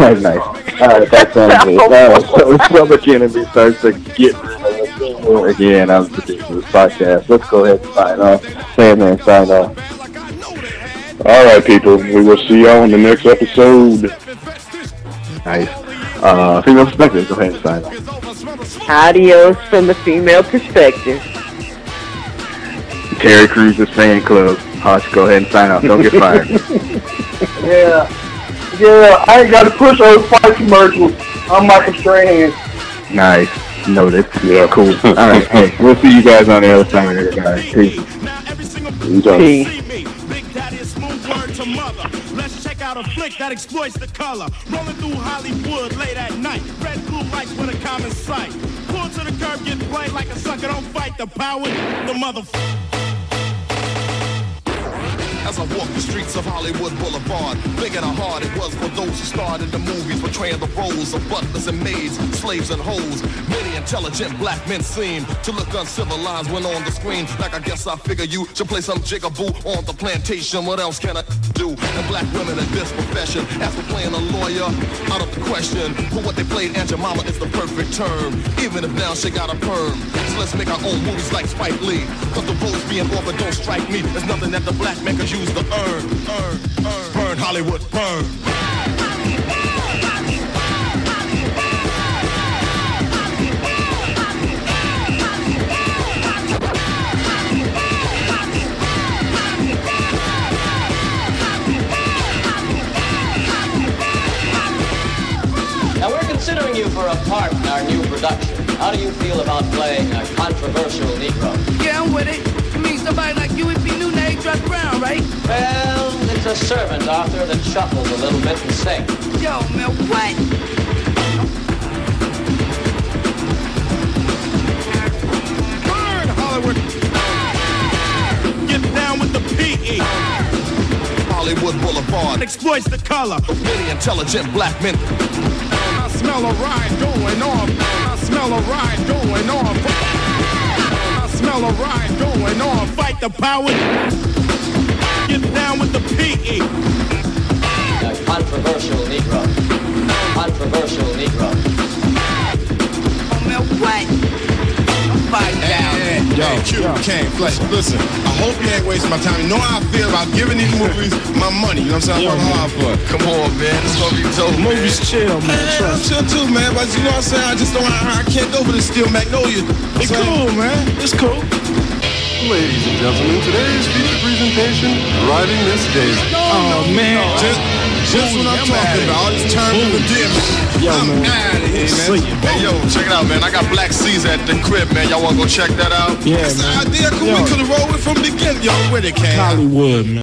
That's nice. All right, *laughs* that sounds good. Right, so Public Enemy starts to get again, I'm producing this podcast. Let's go ahead and sign off. Sandman, sign off. All right, people. We will see y'all in the next episode. Nice. Uh, female perspective, go ahead and sign off. Adios from the female perspective. Terry Crews' fan club. Hutch, go ahead and sign off. Don't get fired. *laughs* Yeah. Yeah, I ain't got to push those fight commercials. I'm Michael Strahan. nice. Noted. Yeah. Cool. All right. Hey, we'll see you guys on the other side of it, guys. Peace. Enjoy. Peace. A flick that exploits the color. Rolling through Hollywood late at night. Red blue lights with a common sight. Pull to the curb, get played like a sucker. Don't fight the power, the mother. As I walk the streets of Hollywood Boulevard. Thinking how hard it was for those who starred in the movies, portraying the roles of butlers and maids, slaves and hoes. Many intelligent black men seem to look uncivilized when on the screen. Like I guess I figure you should play some jigaboo on the plantation. What else can I do? And black women in this profession, as for playing a lawyer, out of the question. For what they played, Aunt Jemima is the perfect term. Even if now she got a perm. So let's make our own movies like Spike Lee. Cause the roles being offered don't strike me. There's nothing that the black man could use to earn, earn, earn. Burn Hollywood, burn. Now we're considering you for a part in our new production. How do you feel about playing a controversial Negro? Yeah, I'm with it. It means somebody like you would be new to Dress Brown, right? Well, it's a servant Arthur, that shuffles a little bit and sings. Yo, man, what? Burn Hollywood. Get down with the PE. Hollywood Boulevard exploits the color. of Many intelligent black men. I smell a ride going on. I smell a ride going on. I smell a ride going on. Fight the power. Get down with the PE. A controversial Negro. Controversial Negro. Oh, man, what? Fight down. Yo, Q, Kane, listen, listen. I hope you ain't wasting my time. You know how I feel about giving these movies my money. You know what I'm saying? I work hard for it. Come on, man. It's gonna be dope. Movies chill, man. Yeah, I'm Trust. chill too, man. But you know what I'm saying? I just don't. I, I can't go for the Steel Magnolia. It's cool, man. It's cool. Ladies and gentlemen, today's feature presentation, Driving Miss Daisy. Oh, man. Just, just what I'm talking about. All these terms of endearment. Yo, I'm man. out of here, man. Hey, yo, check it out, man. I got Black Caesar at the crib, man. Y'all wanna go check that out? Yeah, That's the idea. Could Yo, we could have rolled it from the beginning. Yo, where they came. Hollywood, man.